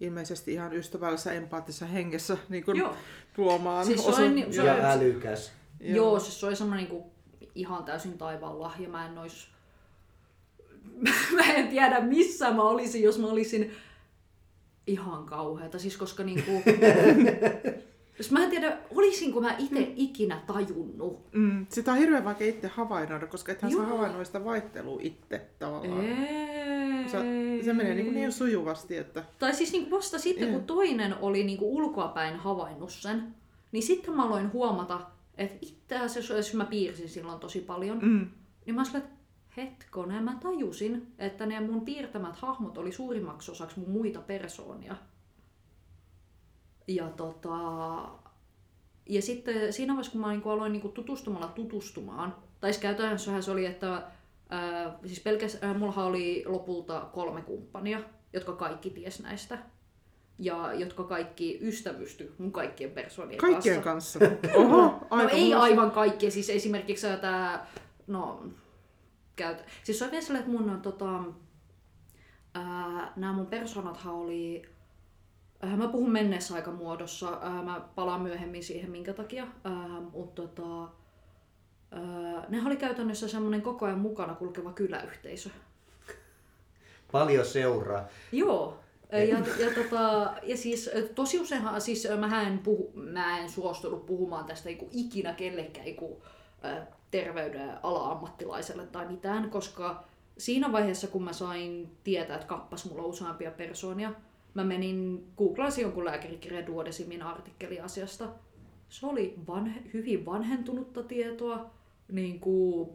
ilmeisesti ihan ystävällisessä empaattisessa hengessä niin kuin tuomaan. Siis osu... on, se ja älykäs. Joo, joo siis se oli semmoinen niin ihan täysin taivaan lahja. Mä en ois... mä en tiedä missä mä olisin, jos mä olisin ihan kauheata. Siis koska niinku... Jos mä en tiedä, olisinko mä itse mm. ikinä tajunnut. Mm, sitä on hirveän vaikea itse havainnoida, koska ethän Joo. saa havainnoida sitä vaihtelua itse tavallaan. Ei. Se, se menee niin, niin sujuvasti. Että... Tai siis niin vasta sitten, yeah. kun toinen oli niin ulkoapäin havainnut sen, niin sitten mä aloin huomata, että itse asiassa, jos mä piirsin silloin tosi paljon, mm. niin mä sanoin, että hetkonen, mä tajusin, että ne mun piirtämät hahmot oli suurimmaksi osaksi mun muita persoonia. Ja, tota, ja sitten siinä vaiheessa, kun mä niin aloin niin tutustumalla tutustumaan, tai siis käytännössä se oli, että ää, siis pelkästään, mulla oli lopulta kolme kumppania, jotka kaikki ties näistä. Ja jotka kaikki ystävysty mun kaikkien persoonien kaikkien kanssa. Kaikkien kanssa? Oho, no ei aivan kaikki. Siis esimerkiksi tämä, no, käyt... Siis se on vielä sellainen, että mun on tota, ää, nämä mun persoonathan oli mä puhun menneessä aikamuodossa, äh, mä palaan myöhemmin siihen minkä takia, äh, mutta tota, äh, ne oli käytännössä semmoinen koko ajan mukana kulkeva kyläyhteisö. Paljon seuraa. Joo, ja, ja, tota, ja siis tosi useinhan, siis mä en, puhu, mä en suostunut puhumaan tästä niin ikinä kellekään niin terveyden ala-ammattilaiselle tai mitään, koska siinä vaiheessa kun mä sain tietää, että kappas mulla useampia persoonia, mä menin, googlasin jonkun lääkärikirjan Duodesimin artikkeli asiasta. Se oli vanhe, hyvin vanhentunutta tietoa. Niin kuin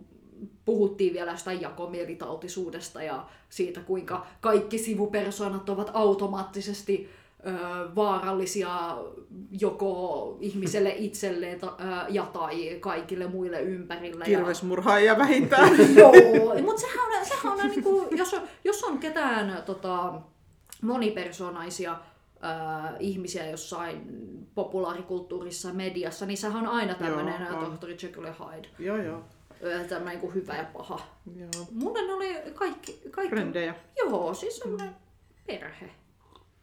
puhuttiin vielä jostain jakomielitautisuudesta ja siitä, kuinka kaikki sivupersoonat ovat automaattisesti ö, vaarallisia joko ihmiselle itselleen ö, ja tai kaikille muille ympärillä. Kirvesmurhaajia vähintään. Joo, mutta sehän on, sehän on niin kuin, jos, on, jos on ketään tota, monipersonaisia äh, ihmisiä jossain populaarikulttuurissa, mediassa, niin sehän on aina tämmöinen joo, tohtori Jekyll ja Hyde. Joo, joo. Tämmöinen kuin hyvä ja paha. Joo. Mulle ne oli kaikki... kaikki Frendejä. Joo, siis semmoinen mm. perhe.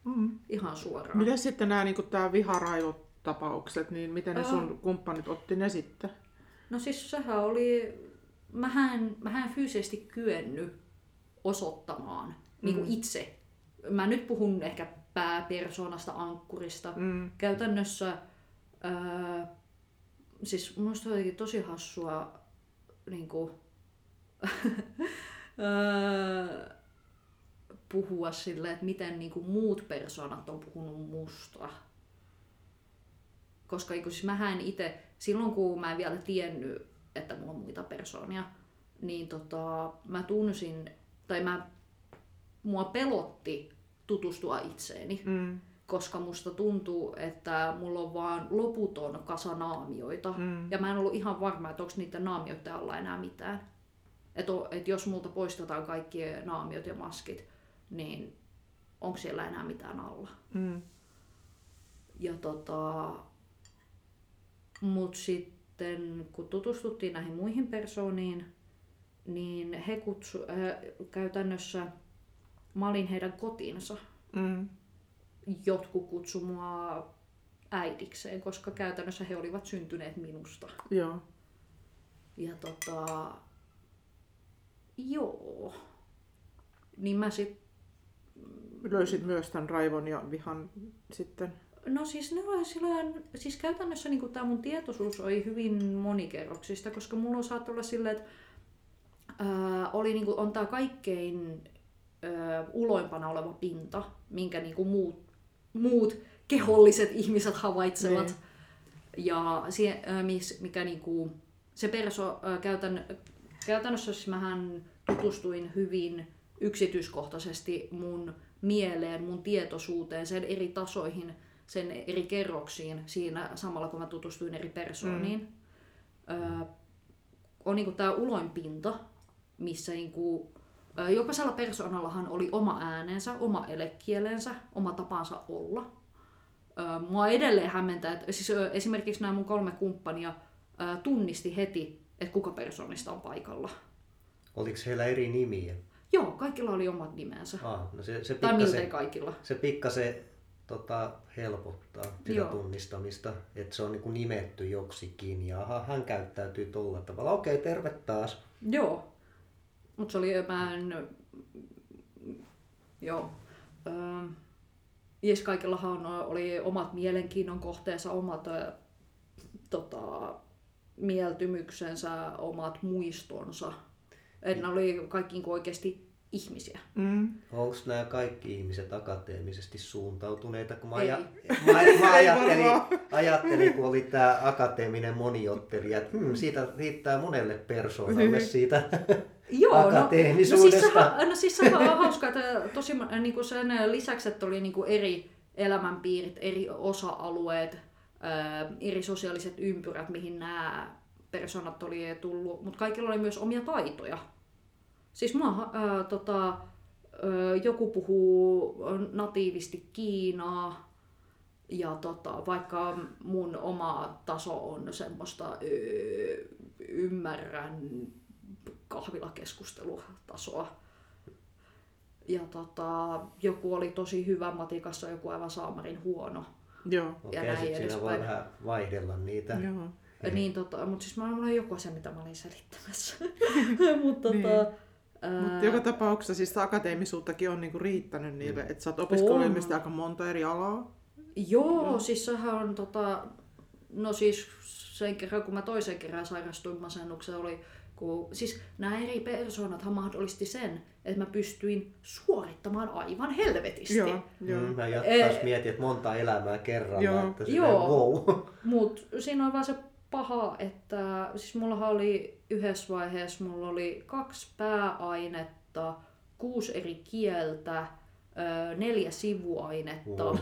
Mm. Ihan suoraan. Miten sitten nämä niin tämä viharaivotapaukset, niin miten ne sun uh, kumppanit otti ne sitten? No siis sehän oli... Mähän, mähän fyysisesti kyennyt osoittamaan mm. niin kuin itse mä nyt puhun ehkä pääpersonasta, ankkurista. Mm. Käytännössä, ää, siis minusta on tosi hassua, niin kuin, öö, puhua sille, että miten niinku muut persoonat on puhunut musta. Koska niinku, siis mähän itse, silloin kun mä en vielä tiennyt, että mulla on muita persoonia, niin tota, mä tunsin, tai mä, mua pelotti tutustua itseeni. Mm. koska musta tuntuu, että mulla on vaan loputon kasa naamioita. Mm. Ja mä en ollut ihan varma, että onko niiden naamioiden alla enää mitään. Että et jos multa poistetaan kaikki naamiot ja maskit, niin onko siellä enää mitään alla. Mm. Ja tota, mut sitten kun tutustuttiin näihin muihin persooniin, niin he kutsu, äh, käytännössä, mä olin heidän kotiinsa. Mm. Jotkut kutsu mua äidikseen, koska käytännössä he olivat syntyneet minusta. Joo. Ja tota, joo. Niin mä sit, Löysit myös tämän raivon ja vihan sitten. no siis ne oli silleen, siis käytännössä niin tämä mun tietoisuus oli hyvin monikerroksista, koska mulla on saattanut olla silleen, että ää, oli niinku, on tää kaikkein uloimpana oleva pinta, minkä niinku muut, muut keholliset ihmiset havaitsevat. Niin. Ja mis, mikä niinku, se perso, käytän, käytännössä siis mähän tutustuin hyvin yksityiskohtaisesti mun mieleen, mun tietoisuuteen, sen eri tasoihin, sen eri kerroksiin siinä samalla kun mä tutustuin eri persooniin. Mm. Öö, on niinku tää uloin pinta, missä niinku, ö, jokaisella persoonallahan oli oma äänensä, oma elekielensä, oma tapansa olla. Mua edelleen hämmentää, että siis esimerkiksi nämä mun kolme kumppania tunnisti heti, että kuka persoonista on paikalla. Oliko heillä eri nimiä? Joo, kaikilla oli omat nimensä. Ah, no se, se Tai miltei kaikilla. se pikkasen tota, helpottaa sitä Joo. tunnistamista, että se on niinku nimetty joksikin ja aha, hän käyttäytyy tolla tavalla. Okei, terve taas. Joo. Mutta se oli, en... Joo. Öö, Jes kaikillahan oli omat mielenkiinnon kohteensa, omat tota, mieltymyksensä, omat muistonsa. Et ne oli kaikki niinku oikeasti ihmisiä. Mm. Onko nämä kaikki ihmiset akateemisesti suuntautuneita? Kun mä, aja, mä, mä ajattelin, ajattelin, kun oli tämä akateeminen moniottelija, että hmm, siitä riittää monelle persoonalle siitä Joo, no, no siis, se, no siis se on hauskaa, että tosi, niin kuin sen lisäksi, että oli niin kuin eri elämänpiirit, eri osa-alueet, ää, eri sosiaaliset ympyrät, mihin nämä persoonat oli tullut, mutta kaikilla oli myös omia taitoja. Siis mua, ää, tota, ää, joku puhuu natiivisti Kiinaa, ja tota, vaikka mun oma taso on semmoista öö, ymmärrän kahvilakeskustelutasoa. Ja tota, joku oli tosi hyvä matikassa, joku aivan saamarin huono. Joo. ja Okei, näin sit siinä voi vähän vaihdella niitä. Joo. Ja niin, tota, mutta siis mulla oli joku asia, mitä mä olin selittämässä. mutta tota, Niin. ää, Mutta joka tapauksessa siis akateemisuuttakin on niinku riittänyt niille, että sä oot opiskellut ilmeisesti aika monta eri alaa. Joo, Joo, siis sehän on tota, no siis sen kerran kun mä toisen kerran sairastuin masennukseen oli, kun, siis nämä eri persoonathan mahdollisti sen, että mä pystyin suorittamaan aivan helvetisti. Joo, joo. Mm, mä Eh. jatkas mietin, että monta elämää kerralla, Joo. että Joo. wow. Mut siinä on vaan se paha, että siis mullahan oli yhdessä vaiheessa, mulla oli kaksi pääainetta, kuusi eri kieltä, neljä sivuainetta. Wow.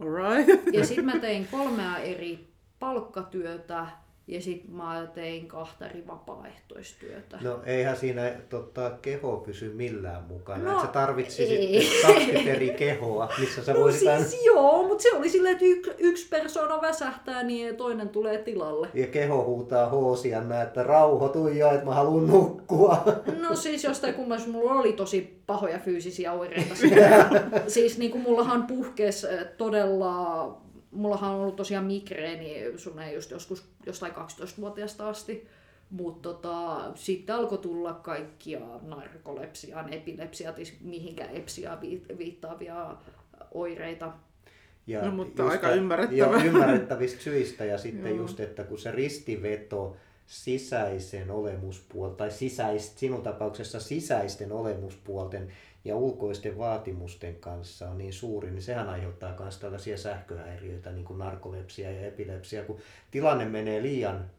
Alright. Ja sitten mä tein kolmea eri palkkatyötä ja sitten mä tein kahta eri vapaaehtoistyötä. No eihän siinä tota, keho pysy millään mukana. No, No, sä tarvitsisit ei. 20 eri kehoa, missä sä No voisit siis joo, mutta se oli silleen, että yksi, yksi persona väsähtää niin toinen tulee tilalle. Ja keho huutaa hoosianna, että rauhoitu jo, että mä haluan nukkua. No siis jostain kummassa mulla oli tosi pahoja fyysisiä oireita. siis niin kuin mullahan puhkes eh, todella, mullahan on ollut tosiaan migreeni sun just joskus jostain 12-vuotiaasta asti. Mutta tota, sitten alkoi tulla kaikkia narkolepsiaan, epilepsiatis, mihinkä epsiaan vi- viittaavia oireita. Ja No, mutta just aika tä- ymmärrettävää. Joo, ymmärrettävistä syistä. Ja sitten Joo. just, että kun se ristiveto sisäisen olemuspuolten, tai sisäis, sinun tapauksessa sisäisten olemuspuolten ja ulkoisten vaatimusten kanssa on niin suuri, niin sehän aiheuttaa myös tällaisia sähköhäiriöitä, niin kuin narkolepsia ja epilepsia, kun tilanne menee liian,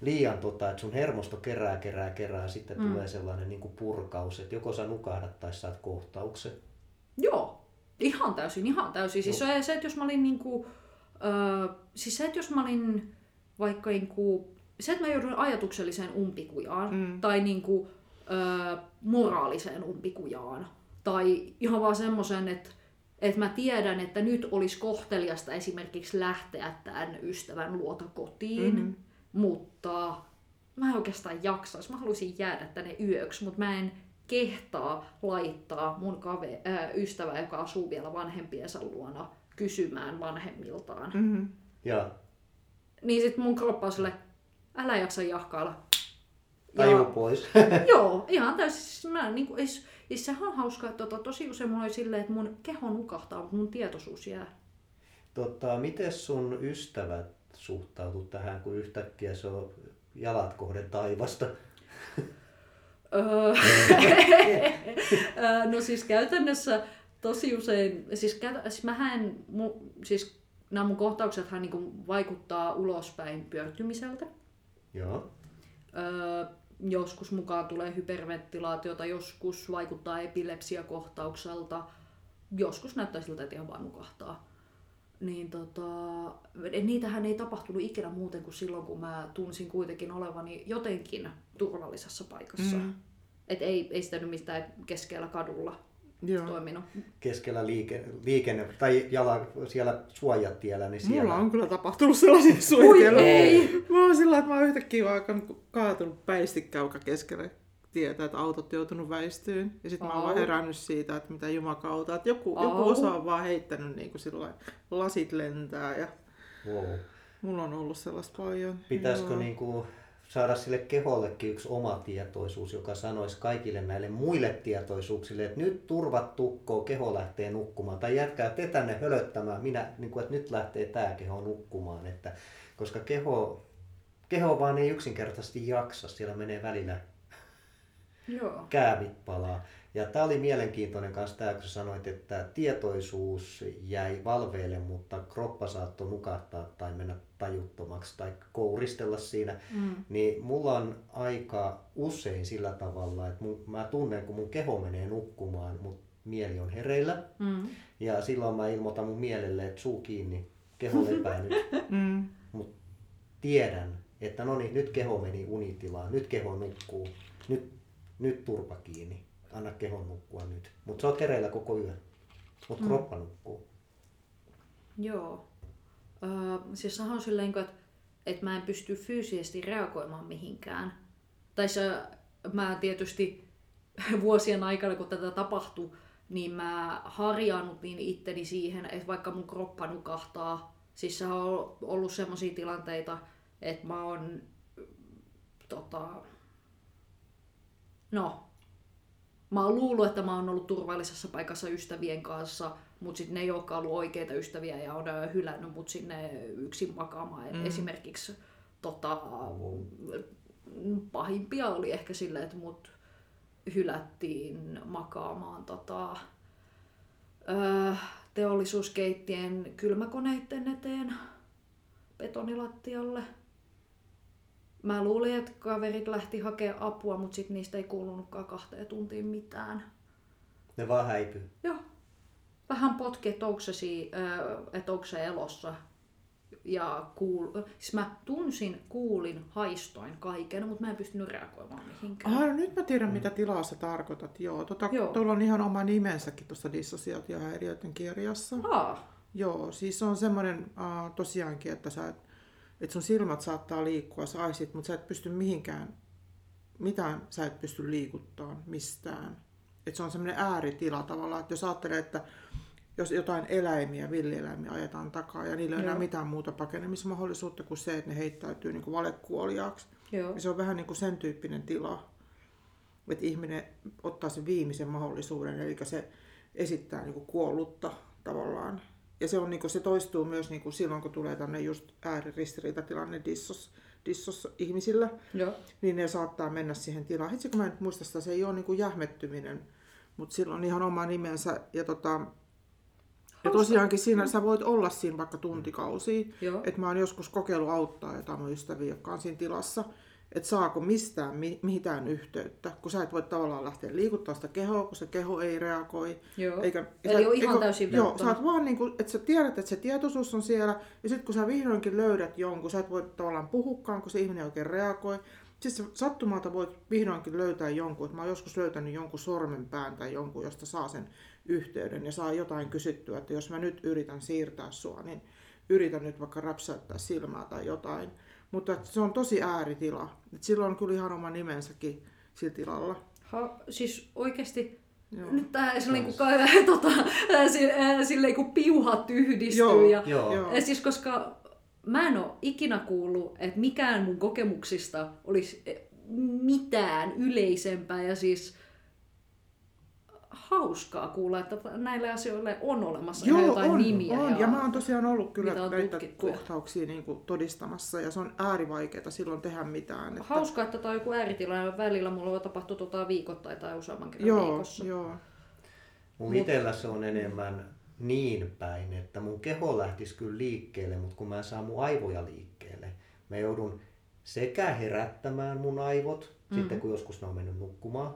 liian tota, että sun hermosto kerää, kerää, kerää, ja sitten mm. tulee sellainen niin kuin purkaus, että joko sä nukahdat tai saat kohtauksen. Joo, ihan täysin, ihan täysin. Siis se, se, että jos mä olin niinku, öö, siis se, että jos mä olin vaikka niinku, se, että mä joudun ajatukselliseen umpikujaan, mm. tai niinku, öö, moraaliseen umpikujaan, tai ihan vaan semmoisen, että että mä tiedän, että nyt olisi kohteliasta esimerkiksi lähteä tämän ystävän luota kotiin, mm-hmm. mutta mä en oikeastaan jaksaisi. Mä haluaisin jäädä tänne yöksi, mutta mä en kehtaa laittaa mun kave, ää, ystävä, joka asuu vielä vanhempiensa luona, kysymään vanhemmiltaan. Mm-hmm. Ja Niin sit mun kroppa on sille, älä jaksa jahkailla. Taju pois. Joo, ihan täysin. Siis mä, niin kuin, is, is, sehän on hauskaa, että tota, tosi usein mulla oli silleen, että mun keho nukahtaa, mutta mun tietoisuus jää. Tota, miten sun ystävät suhtautu tähän, kun yhtäkkiä se on jalat kohden taivasta? Öö, Öö, no siis käytännössä tosi usein, siis, käytä, siis mähän, mu, siis nämä mun kohtauksethan niinku vaikuttaa ulospäin pyörtymiseltä. Joo. Öö, joskus mukaan tulee hyperventilaatiota, joskus vaikuttaa epilepsiakohtaukselta, joskus näyttää siltä, että ihan vaan nukahtaa. Niin tota, niitähän ei tapahtunut ikinä muuten kuin silloin, kun mä tunsin kuitenkin olevani jotenkin turvallisessa paikassa. Mm. Et ei, ei sitä nyt mistään keskellä kadulla Joo. toiminut. Keskellä liike, liikenne, tai jala, siellä suojatiellä, niin siellä... Mulla on kyllä tapahtunut sellaisia suunnitelmia. ei! Mä oon sillä, että mä oon yhtäkkiä vaan kaatunut päistikkäuka keskelle tietää, että autot joutunut väistyyn. Ja sitten mä oon vaan herännyt siitä, että mitä jumakauta. Että joku, Au. joku osa on vaan heittänyt niin kuin sillä lasit lentää ja Wow. mulla on ollut sellaista paljon. Pitäisikö Joo. niin kuin saada sille kehollekin yksi oma tietoisuus, joka sanoisi kaikille näille muille tietoisuuksille, että nyt turvat tukkoo, keho lähtee nukkumaan. Tai jätkää te tänne hölöttämään, minä, niin kuin, että nyt lähtee tämä keho nukkumaan. Että, koska keho, keho vaan ei yksinkertaisesti jaksa, siellä menee välillä Joo. käävit palaa. Ja tämä oli mielenkiintoinen kanssa tämä, kun sä sanoit, että tietoisuus jäi valveille, mutta kroppa saattoi nukahtaa tai mennä tajuttomaksi tai kouristella siinä. Mm. Niin mulla on aika usein sillä tavalla, että mun, mä tunnen, kun mun keho menee nukkumaan, mutta mieli on hereillä. Mm. Ja silloin mä ilmoitan mun mielelle, että suu kiinni, keho lepää nyt. Mm. Mutta tiedän, että no niin, nyt keho meni unitilaan, nyt keho nukkuu, nyt, nyt turpa kiinni, anna kehon nukkua nyt. Mutta sä oot hereillä koko yön, mutta Mm. kroppa nukkuu. Joo. Öö, siis sehän on silleen, että, että mä en pysty fyysisesti reagoimaan mihinkään. Tai se, mä tietysti vuosien aikana, kun tätä tapahtui, niin mä harjaannutin itteni siihen, että vaikka mun kroppa nukahtaa, siis se on ollut semmoisia tilanteita, että mä oon tota, no, mä oon luullut, että mä oon ollut turvallisessa paikassa ystävien kanssa, mutta sitten ne ei olekaan ollut oikeita ystäviä ja on hylännyt mut sinne yksin makaamaan. Mm. Esimerkiksi tota, pahimpia oli ehkä silleen, että mut hylättiin makaamaan tota, ö, teollisuuskeittien kylmäkoneiden eteen betonilattialle. Mä luulin, että kaverit lähti hakemaan apua, mutta sitten niistä ei kuulunutkaan kahteen tuntiin mitään. Ne vaan häipyy. Joo. Vähän potki, että onko se, si- että onko se elossa. Ja kuul... siis mä tunsin, kuulin, haistoin kaiken, mutta mä en pystynyt reagoimaan mihinkään. Ah, no nyt mä tiedän, mitä tilaa sä tarkoitat. Joo, tota, Joo. tuolla on ihan oma nimensäkin tuossa dissosiaatiohäiriöiden kirjassa. Aa, Joo, siis se on semmoinen äh, tosiaankin, että, sä et, että sun silmät saattaa liikkua, sä aistit, mutta sä et pysty mihinkään, mitään sä et pysty liikuttaa mistään. Että se on semmoinen ääritila tavallaan, että jos ajattelee, että jos jotain eläimiä, villieläimiä ajetaan takaa ja niillä ei ole enää mitään muuta pakenemismahdollisuutta kuin se, että ne heittäytyy niin kuin valekuoliaaksi, joo. niin se on vähän niin kuin sen tyyppinen tila, että ihminen ottaa sen viimeisen mahdollisuuden, eli se esittää niin kuin kuollutta tavallaan. Ja se, on, niin kuin, se toistuu myös niin kuin silloin, kun tulee tänne just ääriristiriitatilanne, dissos, dissossa ihmisillä, Joo. niin ne saattaa mennä siihen tilaan. Hitsi kun mä en nyt muista sitä, se ei ole niin kuin jähmettyminen, mutta sillä on ihan oma nimensä. Ja, tota, ja tosiaankin siinä sä voit olla siinä vaikka tuntikausia. Joo. Että mä oon joskus kokeillut auttaa jotain mun ystäviä, jotka on siinä tilassa. Että saako mistään mi- mitään yhteyttä, kun sä et voi tavallaan lähteä liikuttaa sitä kehoa, kun se keho ei reagoi. Joo. Eikä, Eli sä- on ihan täysin Joo, verrattuna. sä oot vaan niinku, että sä tiedät, että se tietoisuus on siellä, ja sitten kun sä vihdoinkin löydät jonkun, sä et voi tavallaan puhukaan, kun se ihminen ei oikein reagoi. Sitten sattumalta voit vihdoinkin löytää jonkun, että mä oon joskus löytänyt jonkun sormenpään tai jonkun, josta saa sen yhteyden ja saa jotain kysyttyä, että jos mä nyt yritän siirtää sua, niin yritän nyt vaikka räpsäyttää silmää tai jotain. Mutta että se on tosi ääritila. Et silloin on kyllä ihan oma nimensäkin sillä tilalla. Ha, siis oikeasti Joo. nyt tää se niinku, tota, silleen kun piuhat yhdistyy. Joo, ja, Joo. Ja siis koska mä en oo ikinä kuullut, että mikään mun kokemuksista olisi eh, mitään yleisempää ja siis hauskaa kuulla, että näille asioille on olemassa ihan jotain on, nimiä. on. Ja, ja mä oon tosiaan ollut kyllä on näitä tutkittu. kohtauksia niin kuin todistamassa ja se on äärivaikeaa silloin tehdä mitään. Että... Hauskaa, että tämä on joku ääritila ja välillä mulla tapahtuu tota viikoittain tai useamman kerran Joo, viikossa. joo. Mun itellä se on enemmän niin päin, että mun keho lähtisi kyllä liikkeelle, mutta kun mä en saa mun aivoja liikkeelle, mä joudun sekä herättämään mun aivot, mm-hmm. sitten kun joskus ne on mennyt nukkumaan,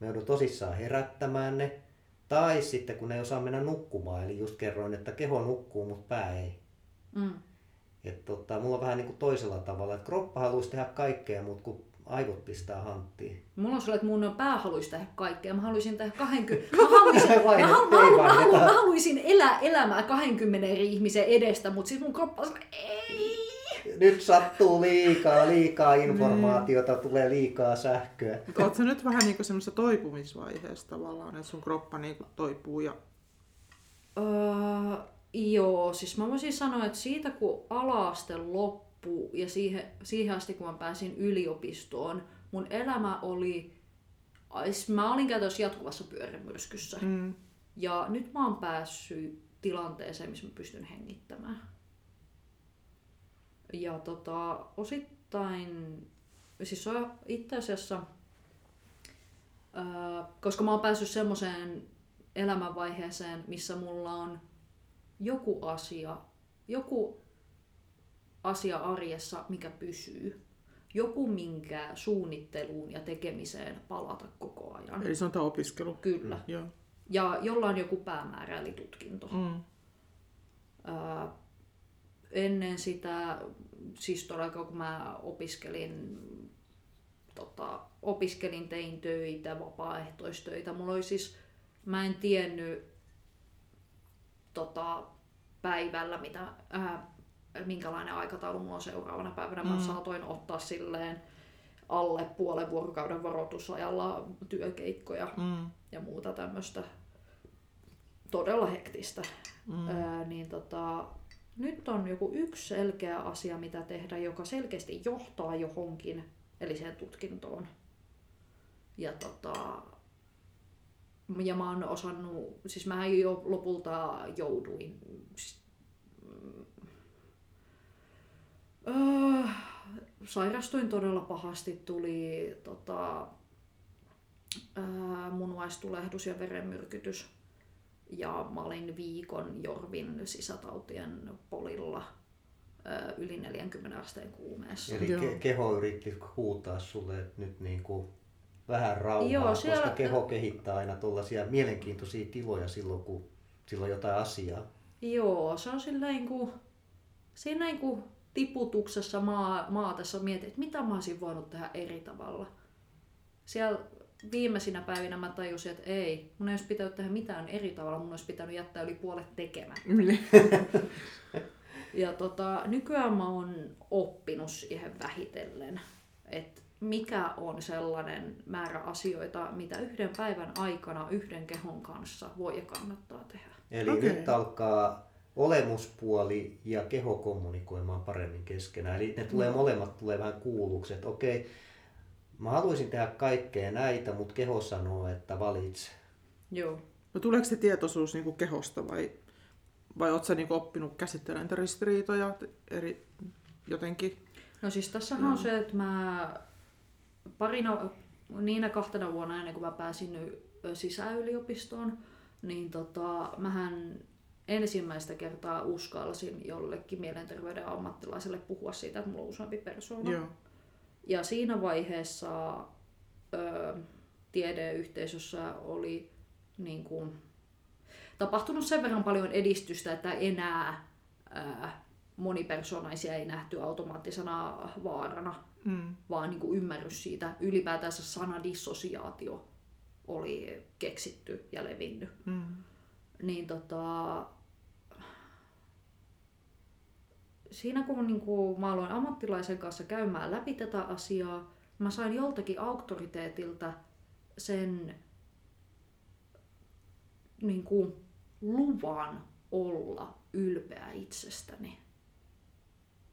mä joudun tosissaan herättämään ne, tai sitten kun ne ei osaa mennä nukkumaan, eli just kerroin, että keho nukkuu, mutta pää ei. Mm. Et tota, mulla on vähän niin kuin toisella tavalla, että kroppa haluaisi tehdä kaikkea, mutta kun aivot pistää hanttiin. Mulla on sellainen, että mun pää haluaisi tehdä kaikkea. Mä haluaisin tehdä 20... Mä haluaisin, mä, Vain, halu, mä, ei halu, mä, vaihdeta. halu, mä haluaisin elää elämää 20 eri ihmisen edestä, mutta siis mun kroppa on ei. Nyt sattuu liikaa, liikaa informaatiota, tulee liikaa sähköä. Mutta sä nyt vähän niin semmoisessa toipumisvaiheessa tavallaan, että sun kroppa niin toipuu ja Öö, joo, siis mä voisin sanoa, että siitä kun alaaste loppui ja siihen, siihen asti kun mä pääsin yliopistoon, mun elämä oli, ais- mä olin käytännössä jatkuvassa pyörämyrskyssä. mm, Ja nyt mä oon päässyt tilanteeseen, missä mä pystyn hengittämään. Ja tota, osittain, siis se on itse asiassa, ää, koska mä oon päässyt semmoiseen elämänvaiheeseen, missä mulla on joku asia, joku asia arjessa, mikä pysyy. Joku, minkä suunnitteluun ja tekemiseen palata koko ajan. eli tämä opiskelu. Kyllä. Joo. Ja jolla on joku päämäärä eli tutkinto. Mm. Ää, ennen sitä, siis todella kun mä opiskelin, tota, opiskelin, tein töitä, vapaaehtoistöitä. Mulla oli siis, mä en tiennyt tota, päivällä, mitä, ää, minkälainen aikataulu mulla on seuraavana päivänä. Mä saatoin ottaa silleen alle puolen vuorokauden varoitusajalla työkeikkoja Mm. ja muuta tämmöistä todella hektistä. Mm. Öö, niin tota, nyt on joku yksi selkeä asia, mitä tehdä, joka selkeästi johtaa johonkin, eli siihen tutkintoon. Ja tota, ja mä oon osannut, siis mä jo lopulta jouduin, siis, öö, sairastuin todella pahasti, tuli tota, ää, munuaistulehdus ja verenmyrkytys. Ja mä olin viikon Jorvin sisätautien polilla yli 40 asteen kuumeessa. Eli Joo. ke- keho yritti huutaa sulle, että nyt niin kuin vähän rauhaa, Joo, koska siellä- keho kehittää aina tuollaisia mielenkiintoisia tiloja silloin, kun sillä on jotain asiaa. Joo, se on silleen kuin, siinä niin kuin tiputuksessa maa, maatessa mietin, että mitä mä olisin voinut tehdä eri tavalla. Siellä viimeisinä päivinä mä tajusin, että ei, mun ei olisi pitänyt tehdä mitään eri tavalla, mun olisi pitänyt jättää yli puolet tekemättä. Niin. Ja tota, nykyään mä oon oppinut siihen vähitellen, että mikä on sellainen määrä asioita, mitä yhden päivän aikana yhden kehon kanssa voi ja kannattaa tehdä. Eli Okei. nyt alkaa olemuspuoli ja keho kommunikoimaan paremmin keskenään. Eli ne tulee molemmat tulee vähän kuulluksi, että okei, mä haluaisin tehdä kaikkea näitä, mutta keho sanoo, että valitse. Joo. No tuleeko se tietoisuus niin kehosta vai, vai oletko niin oppinut käsittelemään niitä ristiriitoja eri, jotenkin? No siis tässähän on se, että mä parina, niinä kahtena vuonna ennen kuin mä pääsin sisäyliopistoon, niin tota, mähän ensimmäistä kertaa uskalsin jollekin mielenterveyden ammattilaiselle puhua siitä, että mulla on useampi persoona. Joo. Ja siinä vaiheessa ö, tiedeyhteisössä oli niin kuin, tapahtunut sen verran paljon edistystä, että enää ö, monipersonaisia ei nähty automaattisena vaarana, Mm. vaan niin kuin ymmärrys siitä. Ylipäätänsä sana dissosiaatio oli keksitty ja levinnyt. Mm. Niin tota, siinä kun niin kuin, mä aloin ammattilaisen kanssa käymään läpi tätä asiaa, mä sain joltakin auktoriteetilta sen niin kuin, luvan olla ylpeä itsestäni.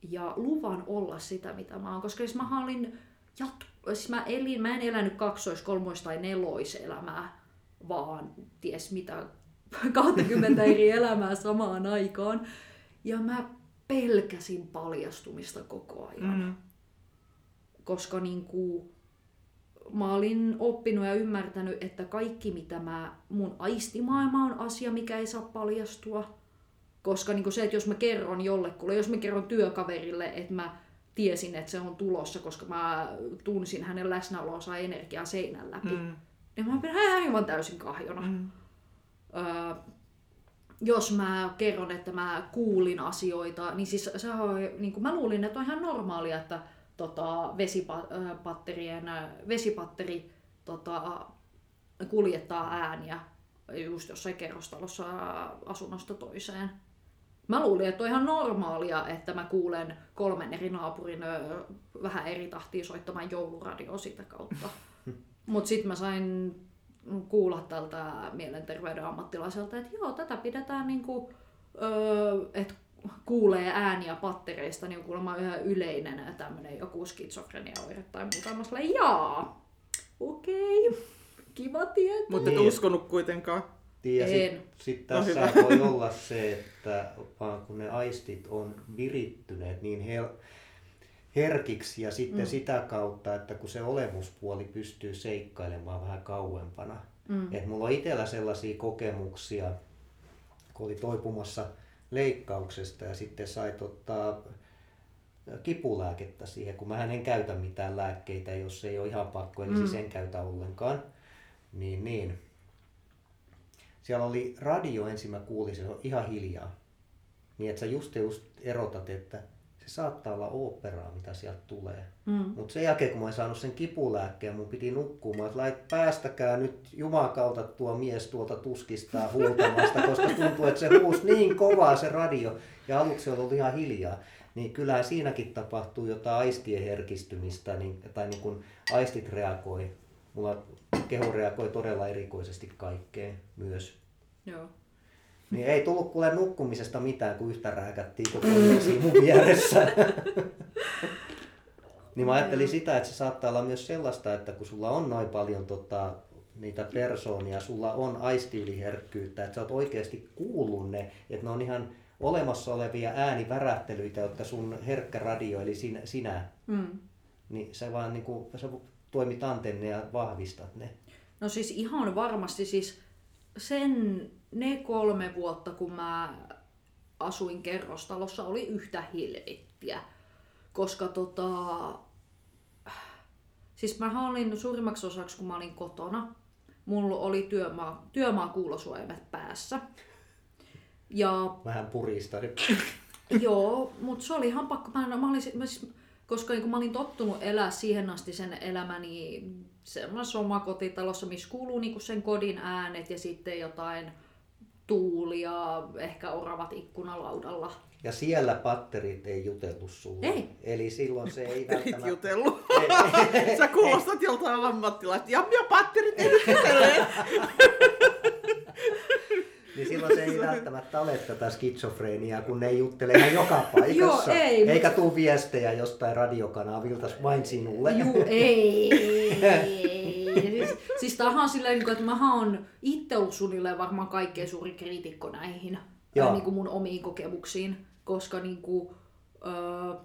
Ja luvan olla sitä, mitä mä oon. Koska siis mä olin jat- siis mä, elin, mä en elänyt kaksois, kolmois tai neloiselämää, vaan ties mitä 20 eri elämää samaan aikaan. Ja mä pelkäsin paljastumista koko ajan. Mm. Koska niin kuin, mä olin oppinut ja ymmärtänyt, että kaikki mitä mä, mun aistimaailma on asia, mikä ei saa paljastua. Koska niin kuin se, että jos mä kerron jollekulle, jos mä kerron työkaverille, että mä tiesin, että se on tulossa, koska mä tunsin hänen läsnäolonsa energiaa seinän läpi, Mm. niin mä pidän aivan täysin kahjona. Mm. Öö, jos mä kerron, että mä kuulin asioita, niin siis se on, niin kuin mä luulin, että on ihan normaalia, että tota, vesipatterien, vesipatteri tota, kuljettaa ääniä just jossain kerrostalossa asunnosta toiseen. Mä luulin, että on ihan normaalia, että mä kuulen kolmen eri naapurin vähän eri tahtiin soittamaan jouluradioa sitä kautta. Mutta sitten mä sain kuulla tältä mielenterveyden ammattilaiselta, että joo, tätä pidetään niinku, öö, että kuulee ääniä pattereista, niin on kuulemma yhä yleinen tämmöinen joku skitsofreniaoire tai muuta. Mä sanoin, jaa, okei, kiva tietää. Mutta et Niin. uskonut kuitenkaan. Ja En. sitten sit No tässä hyvä. voi olla se, että vaan kun ne aistit on virittyneet niin hel- herkiksi ja sitten mm. sitä kautta, että kun se olemuspuoli pystyy seikkailemaan vähän kauempana. Mm. Et mulla on itsellä sellaisia kokemuksia, kun oli toipumassa leikkauksesta ja sitten sai ottaa kipulääkettä siihen, kun mä en käytä mitään lääkkeitä, jos ei ole ihan pakko, eli mm. siis en käytä ollenkaan. Niin, niin. Siellä oli radio ensin mä kuulin, se on ihan hiljaa. Niin että sä just, just erotat, että se saattaa olla oopperaa, mitä sieltä tulee. Mm. Mutta sen jälkeen, kun mä en saanut sen kipulääkkeen, mun piti nukkumaan, että lait, päästäkää nyt jumakauta tuo mies tuolta tuskistaa huutamasta, koska tuntuu, että se huusi niin kovaa se radio, ja aluksi oli ollut ihan hiljaa. Niin kyllähän siinäkin tapahtuu jotain aistien herkistymistä, niin, tai niin kun aistit reagoi. Mulla keho reagoi todella erikoisesti kaikkeen myös. Joo. Niin ei tullut kuule nukkumisesta mitään, kun yhtä rääkättiin koko siinä mun vieressä. niin mä ajattelin sitä, että se saattaa olla myös sellaista, että kun sulla on noin paljon tota, niitä persoonia, sulla on aistiyliherkkyyttä, että sä oot oikeasti kuullut ne, että ne on ihan olemassa olevia äänivärähtelyitä, jotka sun herkkä radio, eli sinä, sinä Mm. niin sä vaan niin kuin, sä toimit antenne ja vahvistat ne. No siis ihan varmasti siis sen ne kolme vuotta, kun mä asuin kerrostalossa, oli yhtä helvettiä. Koska tota... Siis mä olin suurimmaksi osaksi, kun mä olin kotona, mulla oli työmaa, työmaa kuulosuojamet päässä. Ja Vähän purista. Joo, mutta se oli ihan pakko. Mä, en- mä olin, mä siis, koska niin mä olin tottunut elää siihen asti sen elämäni semmoisessa omakotitalossa, missä kuuluu niin sen kodin äänet ja sitten jotain tuulia, ehkä oravat ikkunalaudalla. Ja siellä patterit ei jutellut sulle. Ei. Eli silloin se ei Patterit välttämättä... jutellut. Ei, Sä kuulostat joltain ammattilaista. Ja, ja patterit ei jutele. niin silloin se ei välttämättä ole tätä skitsofreeniaa, kun ne ei juttele ihan joka paikassa. Joo, ei, Eikä tuu viestejä jostain radiokanavilta vain sinulle. Juu, ei. Siis, siis tämähän on silleen, niin kuin, että mä oon itse ollut suunnilleen varmaan kaikkein suurin kriitikko näihin Joo. niin kuin mun omiin kokemuksiin, koska niin kuin, öö,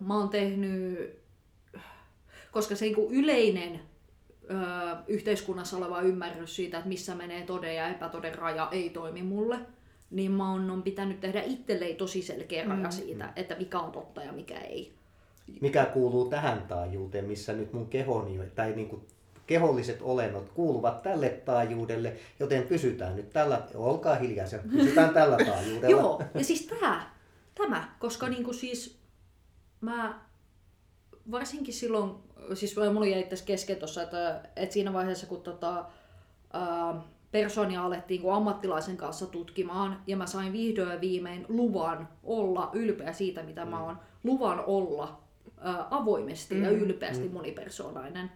mä oon tehnyt koska se niinku yleinen ö, yhteiskunnassa oleva ymmärrys siitä, että missä menee toden ja epätoden raja, ei toimi mulle. Niin mä oon, on pitänyt tehdä itselleen tosi selkeä raja mm. siitä, että mikä on totta ja mikä ei. Mikä kuuluu tähän taajuuteen, missä nyt mun kehoni tai niin kuin keholliset olennot kuuluvat tälle taajuudelle, joten pysytään nyt tällä, olkaa hiljaisia, pysytään tällä taajuudella. Joo, ja siis tää, tämä, koska niinku siis mä varsinkin silloin, siis mulla jäi tässä kesken tossa, että, että siinä vaiheessa kun tota, ää, persoonia alettiin kun ammattilaisen kanssa tutkimaan ja mä sain vihdoin ja viimein luvan olla ylpeä siitä, mitä mä oon, luvan olla ää, avoimesti mm. ja ylpeästi mm. monipersoonainen.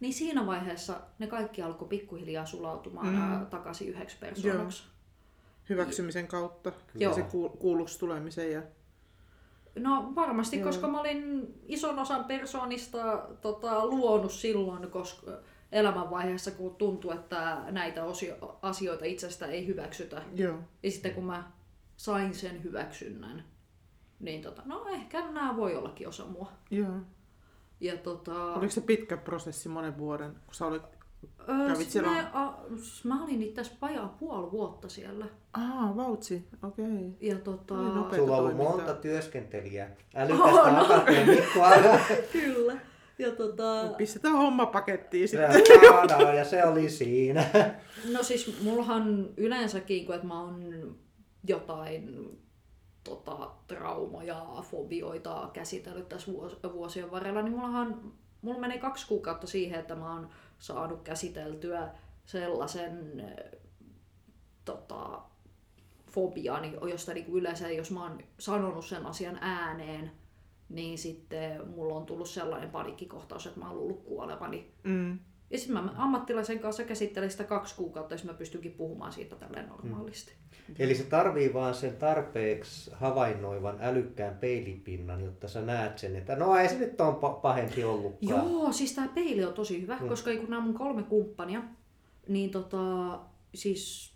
Niin siinä vaiheessa ne kaikki alkoi pikkuhiljaa sulautumaan mm. takaisin yhdeksi persoonaksi. Hyväksymisen kautta, Joo. se kuulluksi tulemisen ja No varmasti, Joo. koska mä olin ison osan persoonista tota, luonut silloin, koska elämänvaiheessa, kun tuntuu, että näitä osio- asioita itsestä ei hyväksytä. Joo. Ja sitten kun mä sain sen hyväksynnän, niin tota, no ehkä nämä voi ollakin osa mua. Joo. Ja tota... Oliko se pitkä prosessi monen vuoden, kun sä olit Öö, siellä... mä, a, mä olin itse asiassa vajaa puoli vuotta siellä. Ah, vautsi, okei. Okay. Ja tota... Sulla on ollut monta työskentelijää. Älykästä oh, no. akateemikkoa. Kyllä. Ja tota... No, pistetään homma pakettiin sitten. Ja, ja se oli siinä. No siis mullahan yleensäkin, kun että mä oon jotain tota, traumoja, fobioita käsitellyt tässä vuosien varrella, niin mullahan, mulla menee kaksi kuukautta siihen, että mä oon saanut käsiteltyä sellaisen tota, fobiani, josta niin yleensä jos mä oon sanonut sen asian ääneen, niin sitten mulla on tullut sellainen paniikkikohtaus, että mä oon luullut kuolevani. Mm. Ja sitten mä ammattilaisen kanssa käsittelin sitä kaksi kuukautta, jos mä pystynkin puhumaan siitä tälleen normaalisti. Mm. Eli se tarvii vaan sen tarpeeksi havainnoivan älykkään peilipinnan, jotta sä näet sen, että no ei se nyt on pahempi ollutkaan. Joo, siis tämä peili on tosi hyvä, mm. koska kun nämä mun kolme kumppania, niin tota, siis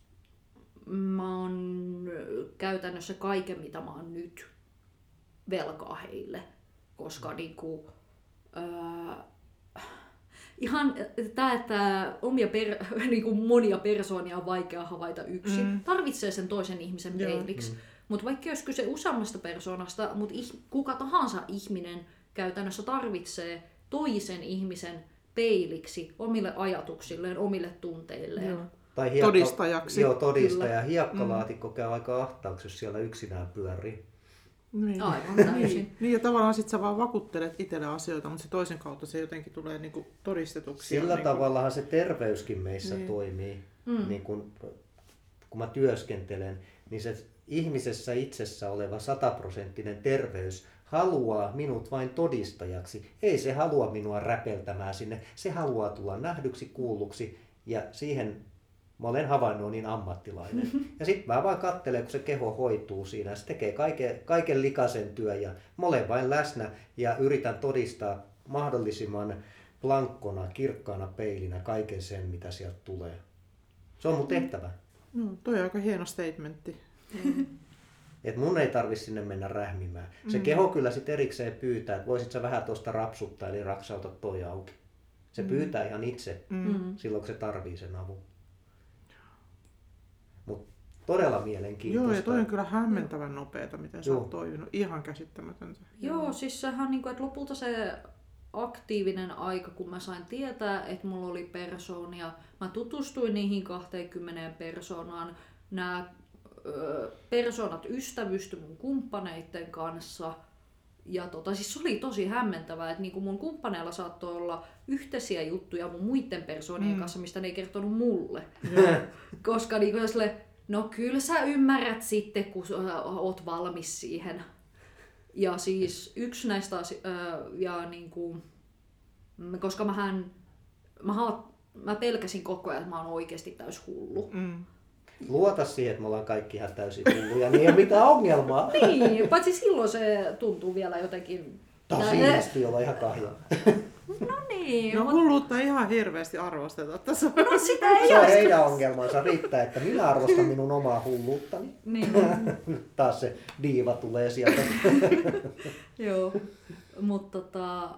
mä oon käytännössä kaiken, mitä mä oon nyt velkaa heille, koska mm. niinku, öö, ihan tämä, että omia per, niinku monia persoonia on vaikea havaita yksin, mm. tarvitsee sen toisen ihmisen peiliksi. Mm. Mutta vaikka jos kyse useammasta persoonasta, mutta kuka tahansa ihminen käytännössä tarvitsee toisen ihmisen peiliksi omille ajatuksilleen, omille tunteilleen. Joo. Tai hiekka, todistajaksi. Joo, todistaja. Kyllä. Hiekkalaatikko mm. käy aika ahtaaksi, jos siellä yksinään pyörii. Niin. Aivan täysin. niin, niin ja tavallaan sit sä vaan vakuuttelet itselle asioita, mutta se toisen kautta se jotenkin tulee niinku todistetuksi. Sillä niinku... tavallahan se terveyskin meissä niin. toimii. Mm. Niin kun, kun mä työskentelen, niin se ihmisessä itsessä oleva sataprosenttinen terveys haluaa minut vain todistajaksi. Ei se halua minua räpeltämään sinne. Se haluaa tulla nähdyksi, kuulluksi ja siihen mä olen havainnut niin ammattilainen. Ja sitten mä vaan katselen, kun se keho hoituu siinä. Se tekee kaiken, kaiken likaisen työn ja mä olen vain läsnä ja yritän todistaa mahdollisimman blankkona, kirkkaana peilinä kaiken sen, mitä sieltä tulee. Se on mun tehtävä. No, toi on aika hieno statementti. Mm. Et mun ei tarvi sinne mennä rähmimään. Se mm. keho kyllä sitten erikseen pyytää, että voisit sä vähän tuosta rapsuttaa, eli raksauta toi auki. Se mm. pyytää ihan itse mm. silloin, kun se tarvii sen avun. Todella mielenkiintoista. Joo, ja toi on kyllä hämmentävän nopeeta, miten sä oot toiminut. Ihan käsittämätöntä. Joo, siis sehän niin kuin, että lopulta se aktiivinen aika, kun mä sain tietää, että mulla oli persoonia. Mä tutustuin niihin 20 persoonaan. Nämä persoonat ystävysty mun kumppaneiden kanssa. Ja tota, siis se oli tosi hämmentävää, että niinku mun kumppaneilla saattoi olla yhteisiä juttuja mun muiden persoonien mm. kanssa, mistä ne ei kertonut mulle. Koska niinku sille, no kyllä sä ymmärrät sitten, kun oot valmis siihen. Ja siis yksi näistä asio- ja niinku, koska mähän, mä, mä pelkäsin koko ajan, että mä oon oikeasti täys hullu. Mm luota siihen, että me ollaan kaikki ihan täysin hulluja, niin ei ole mitään ongelmaa. niin, paitsi silloin se tuntuu vielä jotenkin... Tosi siisti olla ihan kahja. No niin. No hulluutta ihan hirveästi arvosteta tässä. No sitä ei Se on heidän ongelmansa, riittää, että minä arvostan minun omaa hulluuttani. Niin. Taas se diiva tulee sieltä. Joo, mutta tota,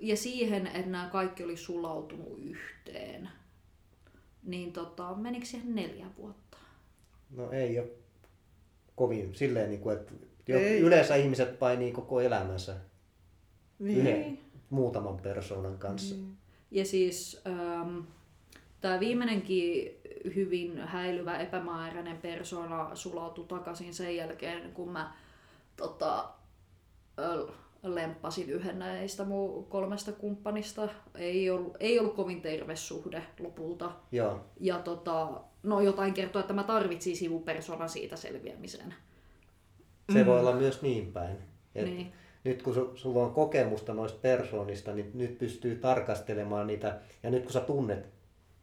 ja siihen, että nämä kaikki oli sulautunut yhteen. Niin tota, menikö siihen neljä vuotta? No ei ole kovin silleen, niin kuin, että Ei. yleensä ihmiset painii koko elämänsä Niin. yhden muutaman persoonan kanssa. Niin. Ja siis ähm, tämä viimeinenkin hyvin häilyvä epämääräinen persona sulautui takaisin sen jälkeen, kun mä tota, ö, lemppasin yhden näistä mun kolmesta kumppanista. Ei ollut, ei ollut kovin terve suhde lopulta. Joo, Ja tota, no jotain kertoo, että mä tarvitsin sivupersona siitä selviämiseen. se voi olla myös niin päin. Et Niin. Nyt kun su, sulla on kokemusta noista persoonista, niin nyt pystyy tarkastelemaan niitä, ja nyt kun sä tunnet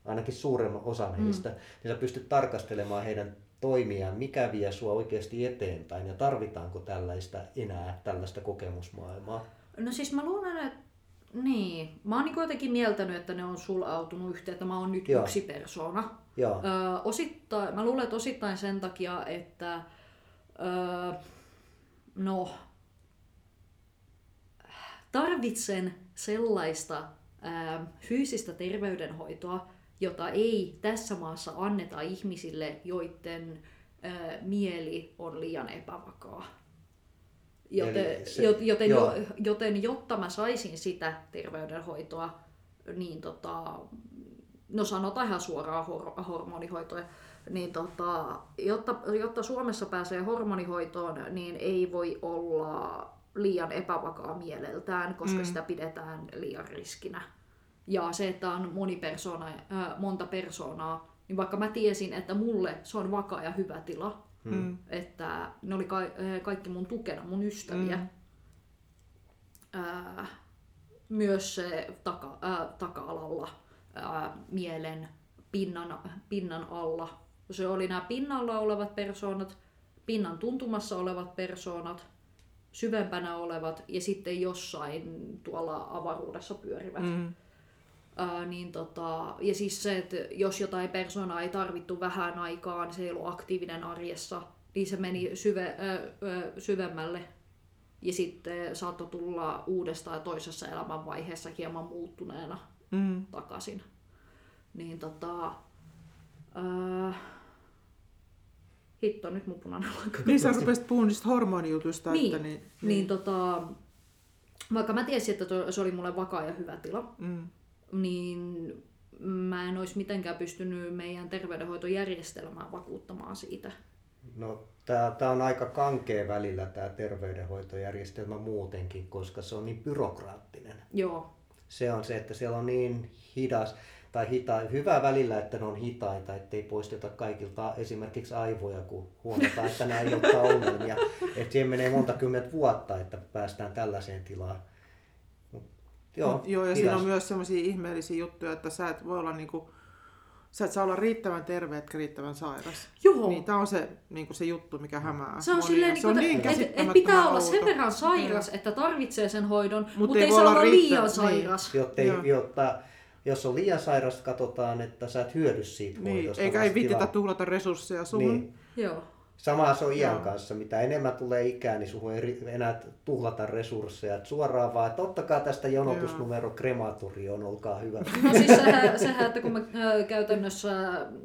ainakin suuremman osan heistä, niin sä pystyt tarkastelemaan heidän toimiaan, mikä vie sua oikeasti eteenpäin, ja tarvitaanko tällaista enää, tällaista kokemusmaailmaa. No siis mä luulen, että niin. Mä oon niin jotenkin mieltänyt, että ne on sulautunut yhteen, että mä oon nyt Joo. yksi persona. Joo, Öö, osittain, mä luulen, että osittain sen takia, että öö, no, tarvitsen sellaista öö, fyysistä terveydenhoitoa, jota ei tässä maassa anneta ihmisille, joiden öö, mieli on liian epävakaa. Joten, Eli se- jo- joten, joo. jo, joten jotta mä saisin sitä terveydenhoitoa, niin tota, no sanotaan ihan suoraan hor- hormonihoitoa, niin tota, jotta, jotta Suomessa pääsee hormonihoitoon, niin ei voi olla liian epävakaa mieleltään, koska mm. sitä pidetään liian riskinä. Ja se, että on moni persona, äh, monta persoonaa, niin vaikka mä tiesin, että mulle se on vakaa ja hyvä tila, Mm. että ne oli ka- äh, kaikki mun tukena, mun ystäviä. Mm. Ää, myös se taka, ää, taka-alalla ää, mielen pinnan, pinnan alla. Se oli nämä pinnalla olevat persoonat, pinnan tuntumassa olevat persoonat, syvempänä olevat ja sitten jossain tuolla avaruudessa pyörivät. Mm. Ää, niin tota, ja siis se, että jos jotain persoonaa ei tarvittu vähän aikaan, se ei ollut aktiivinen arjessa, niin se meni syve, ää, ää, syvemmälle. Ja sitten saattoi tulla uudestaan toisessa elämänvaiheessa hieman muuttuneena Mm. takaisin. Niin tota... Ää, hitto, nyt mun punainen lanka. Niin sä rupesit puhumaan niistä hormonijutuista, Niin, että niin, Niin tota... Vaikka mä tiesin, että se oli mulle vakaa ja hyvä tila, Mm. niin mä en olisi mitenkään pystynyt meidän terveydenhoitojärjestelmää vakuuttamaan siitä. no tämä on aika kankea välillä tämä terveydenhoitojärjestelmä muutenkin, koska se on niin byrokraattinen. Joo, se on se, että siellä on niin hidas tai hita, hyvä välillä, että ne on hitaita, ettei poisteta kaikilta esimerkiksi aivoja, kun huomataan, että nämä aiheuttaa ongelmia. Että siihen menee monta kymmentä vuotta, että päästään tällaiseen tilaan. Mut Joo, Mut Joo, ja hidas. siinä on myös sellaisia ihmeellisiä juttuja, että sä et voi olla niinku, sä et saa olla riittävän terve, etkä riittävän sairas. Joo. Niin tää on se, niinku se juttu, mikä hämää. Se on monia. silleen, se on niin niin että et, et pitää olla sen verran sairas, että tarvitsee sen hoidon, mutta Mut ei ei saa olla liian niin. sairas. Jottei, Joo. jotta, jos on liian sairas, katsotaan, että sä et hyödy siitä Niin, hoidosta. eikä ei viititä tilaa- tuhlata resursseja suhun. Niin. Joo. Samaa se on iän Joo. kanssa. Mitä enemmän tulee ikää, niin suhun ei enää tuhlata resursseja. Et suoraan vaan, että ottakaa tästä jonotusnumero krematorioon, olkaa hyvä. No siis sehän, sehän, että kun mä käytännössä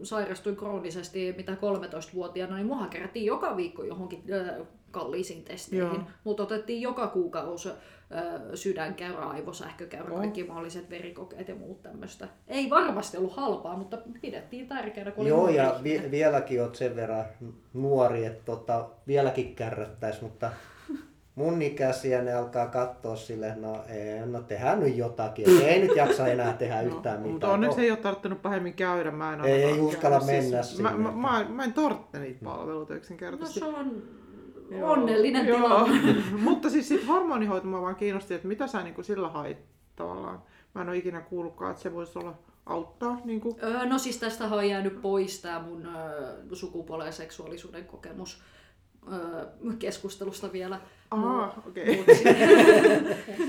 sairastuin kroonisesti mitä 13-vuotiaana, niin muahan kerättiin joka viikko johonkin kalliisiin testeihin. Mutta otettiin joka kuukausi ö, sydänkäyrä, aivosähkökäyrä, Oh. kaikki mahdolliset verikokeet ja muut tämmöistä. Ei varmasti ollut halpaa, mutta pidettiin tärkeänä, kun Joo, ja vi- vieläkin oot sen verran nuori, että tota, vieläkin kärrättäis, mutta mun ikäisiä ne alkaa katsoa silleen, no, ei, no tehdään nyt jotakin, et ei nyt jaksa enää tehdä yhtään mitään. Mutta onneksi No, ei ole tarvinnut pahemmin käydä. Mä en Ei- ei uskalla käynyt. mennä siis, mä, sinne. mä, mä, mä, en tarvitse niitä palveluita No yksinkertaisesti. se on Joo. onnellinen Joo. tilanne. Mutta siis sit hormonihoito mua vaan kiinnosti, että mitä sä niinku sillä hait tavallaan. Mä en ole ikinä kuullutkaan, että se voisi olla auttaa. Niinku. Öö, no siis tästä on jäänyt pois tämä mun öö, sukupuolen ja seksuaalisuuden kokemus öö, keskustelusta vielä. Aa, okei. Mut,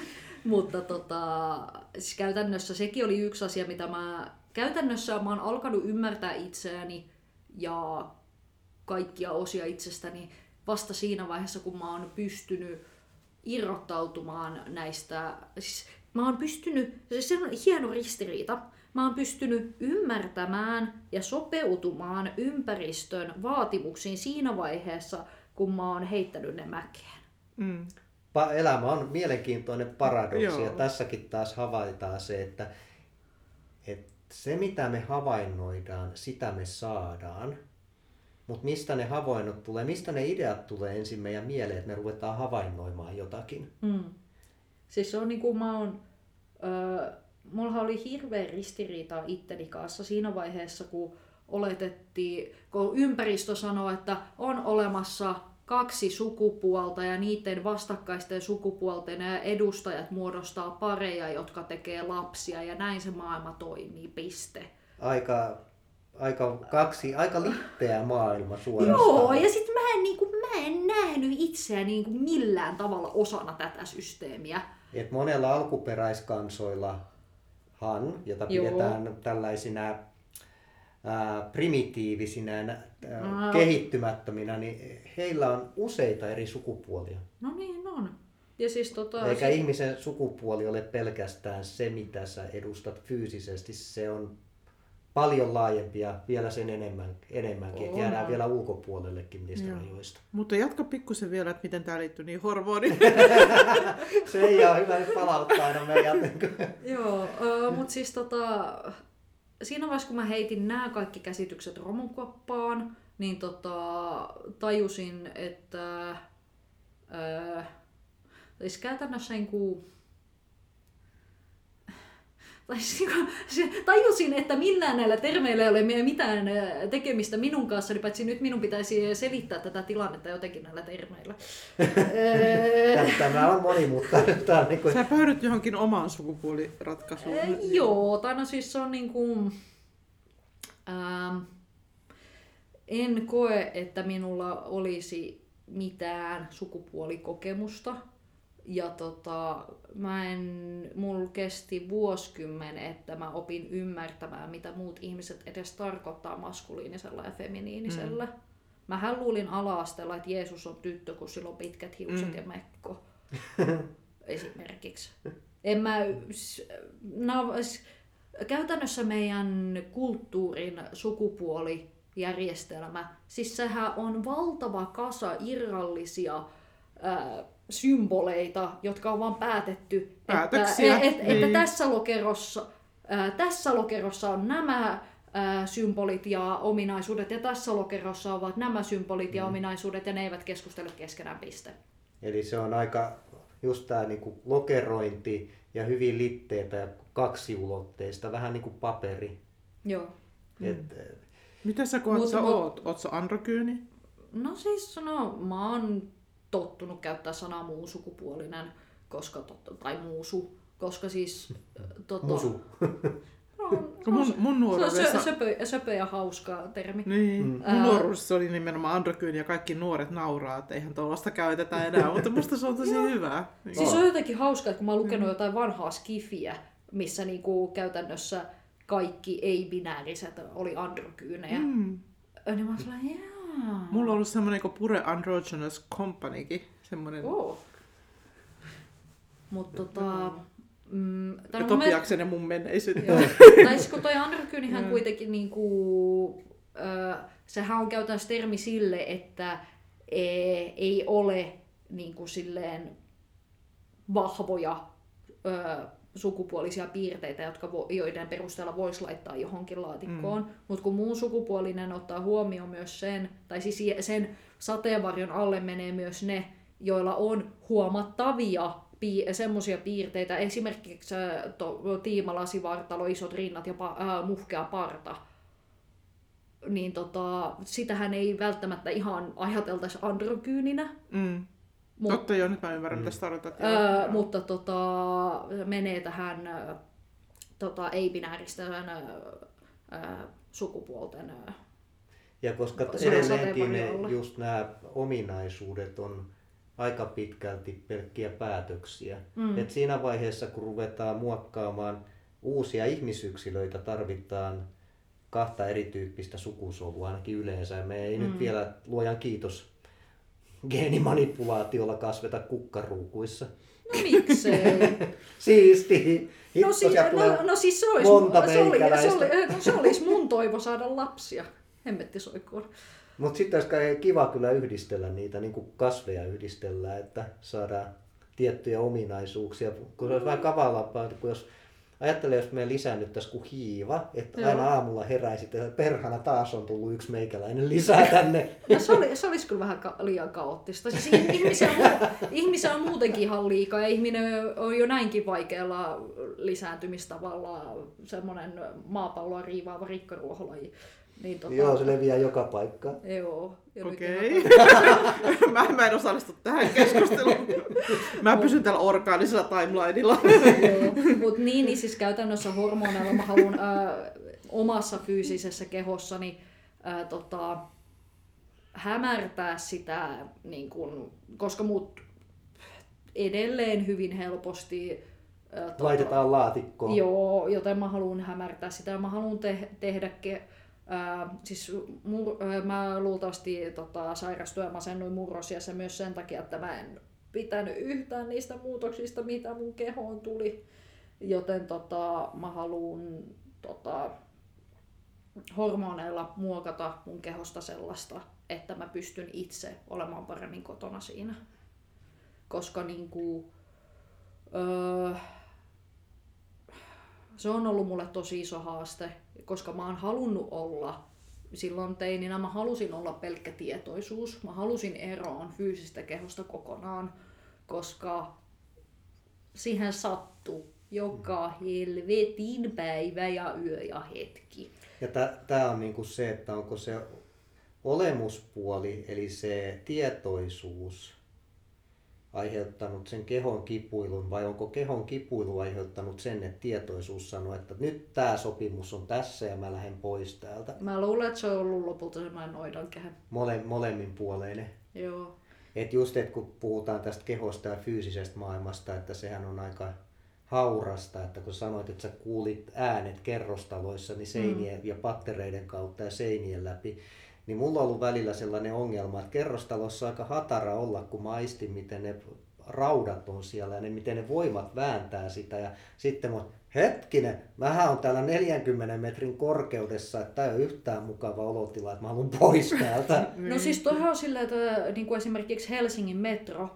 mutta tota, siis käytännössä sekin oli yksi asia, mitä mä käytännössä mä oon alkanut ymmärtää itseäni ja kaikkia osia itsestäni vasta siinä vaiheessa, kun mä oon pystynyt irrottautumaan näistä, siis mä oon pystynyt, se on hieno ristiriita, mä oon pystynyt ymmärtämään ja sopeutumaan ympäristön vaatimuksiin siinä vaiheessa, kun mä oon heittänyt ne mäkeen. Mm. Pa- elämä on mielenkiintoinen paradoksi Joo. ja tässäkin taas havaitaan se, että, että se mitä me havainnoidaan, sitä me saadaan. Mutta mistä ne havainnot tulee, mistä ne ideat tulee ensin meidän mieleen, että me ruvetaan havainnoimaan jotakin. Mm. Siis se on niinku mä oon, öö, mulla oli hirveä ristiriita itteni kanssa siinä vaiheessa, kun oletettiin, kun ympäristö sanoo, että on olemassa kaksi sukupuolta ja niiden vastakkaisten sukupuolten ja edustajat muodostaa pareja, jotka tekee lapsia ja näin se maailma toimii, piste. Aika, aika, kaksi, aika litteä maailma suorastaan. Joo, ja sitten mä en, niinku, mä en nähnyt itseäni niinku millään tavalla osana tätä systeemiä. Et monella alkuperäiskansoillahan, jota Joo. pidetään tällaisina ää, primitiivisinä, ää, Aa. kehittymättöminä, niin heillä on useita eri sukupuolia. No niin on. Ja siis tota... Eikä sit- ihmisen sukupuoli ole pelkästään se, mitä sä edustat fyysisesti. Se on paljon laajempi ja vielä sen enemmän, enemmänkin. Et On. jäädään vielä ulkopuolellekin niistä Joo. rajoista. Mutta jatka pikkusen vielä, että miten tämä liittyy niin hormoniin. Se ei ole hyvä nyt palauttaa aina meidän Joo, mutta siis tota, siinä vaiheessa kun mä heitin nämä kaikki käsitykset romukoppaan, niin tota, tajusin, että ö, siis käytännössä niin kuin, tai siis niinku, se- tajusin, että millään näillä termeillä ei ole mitään tekemistä minun kanssa, niin paitsi nyt minun pitäisi selittää tätä tilannetta jotenkin näillä termeillä. Tämä on monimutkainen. Tämä on niin kuin, Sä päädyt johonkin omaan sukupuoliratkaisuun. Äh, joo, tai no siis se on niinku... Ähm, en koe, että minulla olisi mitään sukupuolikokemusta. Ja tota, mä en, mulla kesti vuosikymmen, että mä opin ymmärtämään, mitä muut ihmiset edes tarkoittaa maskuliinisella ja feminiinisellä. Mm. Mähän luulin ala-asteella, että Jeesus on tyttö, kun sillä on pitkät hiukset Mm. ja mekko. Esimerkiksi. En mä, s- käytännössä meidän kulttuurin sukupuolijärjestelmä, siis sehän on valtava kasa irrallisia ää, symboleita, jotka on vaan päätetty, että, Päätöksiä, et, et, niin. että tässä, lokerossa, ää, tässä lokerossa on nämä ää, symbolit ja ominaisuudet, ja tässä lokerossa ovat nämä symbolit ja ominaisuudet, ja ne eivät keskustele keskenään piste. Eli se on aika just tämä niinku lokerointi ja hyvin litteitä ja kaksiulotteista, vähän niin kuin paperi. Joo. Mm. Et, eh, Mitä sä koet, sä oot? Oot sä androkyyni? No siis, no, mä oon tottunut käyttää sanaa muusukupuolinen, koska totta, tai muusu, koska siis... Tota, musu. No, Kun mun, mun se on nuoruudessa... sö, söpö, söpö ja hauska termi. Niin, Mm. mun Ää. nuoruudessa oli nimenomaan androkyyni ja kaikki nuoret nauraa, että eihän tuollaista käytetä enää, mutta musta se on tosi hyvä. Niin. Siis se on jotenkin hauskaa, että kun mä oon lukenut jotain vanhaa skifiä, missä niinku käytännössä kaikki ei-binääriset oli androkyynejä. Mm. Mm. Niin mä oon sellainen. Mulla on ollut semmoinen kuin Pure Androgynous Companykin, semmoinen Oh. Mutta tota... Mm, ja mun menneisyyttä. Tai siis kun toi androkyynihän kuitenkin niinku, ö, sehän on käytännössä termi sille, että e, ei ole niinku silleen vahvoja ö, sukupuolisia piirteitä, jotka vo, joiden perusteella voisi laittaa johonkin laatikkoon. Mm. Mutta kun muun sukupuolinen ottaa huomioon myös sen, tai siis sen sateenvarjon alle menee myös ne, joilla on huomattavia pii- semmoisia piirteitä, esimerkiksi ä, to, tiimalasivartalo, isot rinnat ja pa, ää, muhkea parta, niin tota, sitähän ei välttämättä ihan ajateltaisi androkyyninä, Mm. Mut- Totta joo, nyt mä ymmärrän, mitä sä tarkoitat. Öö, Joo. mutta tota, menee tähän tota, ei-binääristen ö, ö, sukupuolten. ö. Ja koska edelleenkin ne, just nämä ominaisuudet on aika pitkälti pelkkiä päätöksiä. Mm. Et siinä vaiheessa, kun ruvetaan muokkaamaan uusia ihmisyksilöitä, tarvitaan kahta erityyppistä sukusolua ainakin yleensä. Me ei mm. nyt vielä, luojan kiitos, geenimanipulaatiolla kasveta kukkaruukuissa. No miksei? Siisti. No, si- no, no siis se olisi, monta se, oli, se, oli, se olisi mun toivo saada lapsia. Hemmetti soikoon. Mutta sitten olisi kai kiva kyllä yhdistellä niitä, niin kuin kasveja yhdistellä, että saadaan tiettyjä ominaisuuksia. Kun se olisi vähän kavalampaa, kun jos ajattelee, jos me lisäännyttäisiin kuin hiiva, että Joo. aina aamulla heräisit ja perhana taas on tullut yksi meikäläinen lisää tänne. No, se, oli, se olisi kyllä vähän ka- liian kaoottista. Siis ih- ihmisiä, on, ihmisiä on muutenkin ihan liikaa ja ihminen on jo näinkin vaikealla lisääntymistavalla semmoinen maapalloa riivaava rikkaruoholaji. Niin, tota, Joo, se leviää joka paikkaan. Joo. Okei. ihan- mä, mä en osallistu tähän keskusteluun. Mä pysyn tällä orgaanisella timelinella. Mutta niin, niin siis käytännössä hormoneilla mä haluan ää, omassa fyysisessä kehossani ää, tota, hämärtää sitä, niin kun, koska mut edelleen hyvin helposti tota, Laitetaan laatikkoon. Joo, joten mä haluan hämärtää sitä. Mä haluan te- tehdä, ke- ää, siis mur- mä luultavasti tota, sairastuin ja masennuin murrosiassa myös sen takia, että mä en pitänyt yhtään niistä muutoksista, mitä mun kehoon tuli. Joten tota, mä haluan tota, hormoneilla muokata mun kehosta sellaista, että mä pystyn itse olemaan paremmin kotona siinä. Koska niinku, öö, se on ollut mulle tosi iso haaste, koska mä oon halunnut olla silloin teininä, mä halusin olla pelkkä tietoisuus. Mä halusin eroon fyysistä kehosta kokonaan, koska siihen sattuu joka helvetin päivä ja yö ja hetki. Ja tämä on niinku se, että onko se olemuspuoli, eli se tietoisuus aiheuttanut sen kehon kipuilun vai onko kehon kipuilu aiheuttanut sen, että tietoisuus sanoo, että nyt tämä sopimus on tässä ja mä lähden pois täältä. Mä luulen, että se on ollut lopulta semmoinen noidankehä. Mole, molemminpuoleinen. Joo. Et just, että kun puhutaan tästä kehosta ja fyysisestä maailmasta, että sehän on aika haurasta, että kun sanoit, että sä kuulit äänet kerrostaloissa niin seinien mm. ja pattereiden kautta ja seinien läpi, niin mulla on ollut välillä sellainen ongelma, että kerrostalossa on aika hatara olla, kun mä aistin, miten ne raudat on siellä ja ne, miten ne voimat vääntää sitä. Ja sitten mä hetkinen, mähän on täällä 40 metrin korkeudessa, että tää ei ole yhtään mukava olotila, että mä haluan pois täältä. No siis toihan on silleen, että niin kuin esimerkiksi Helsingin metro,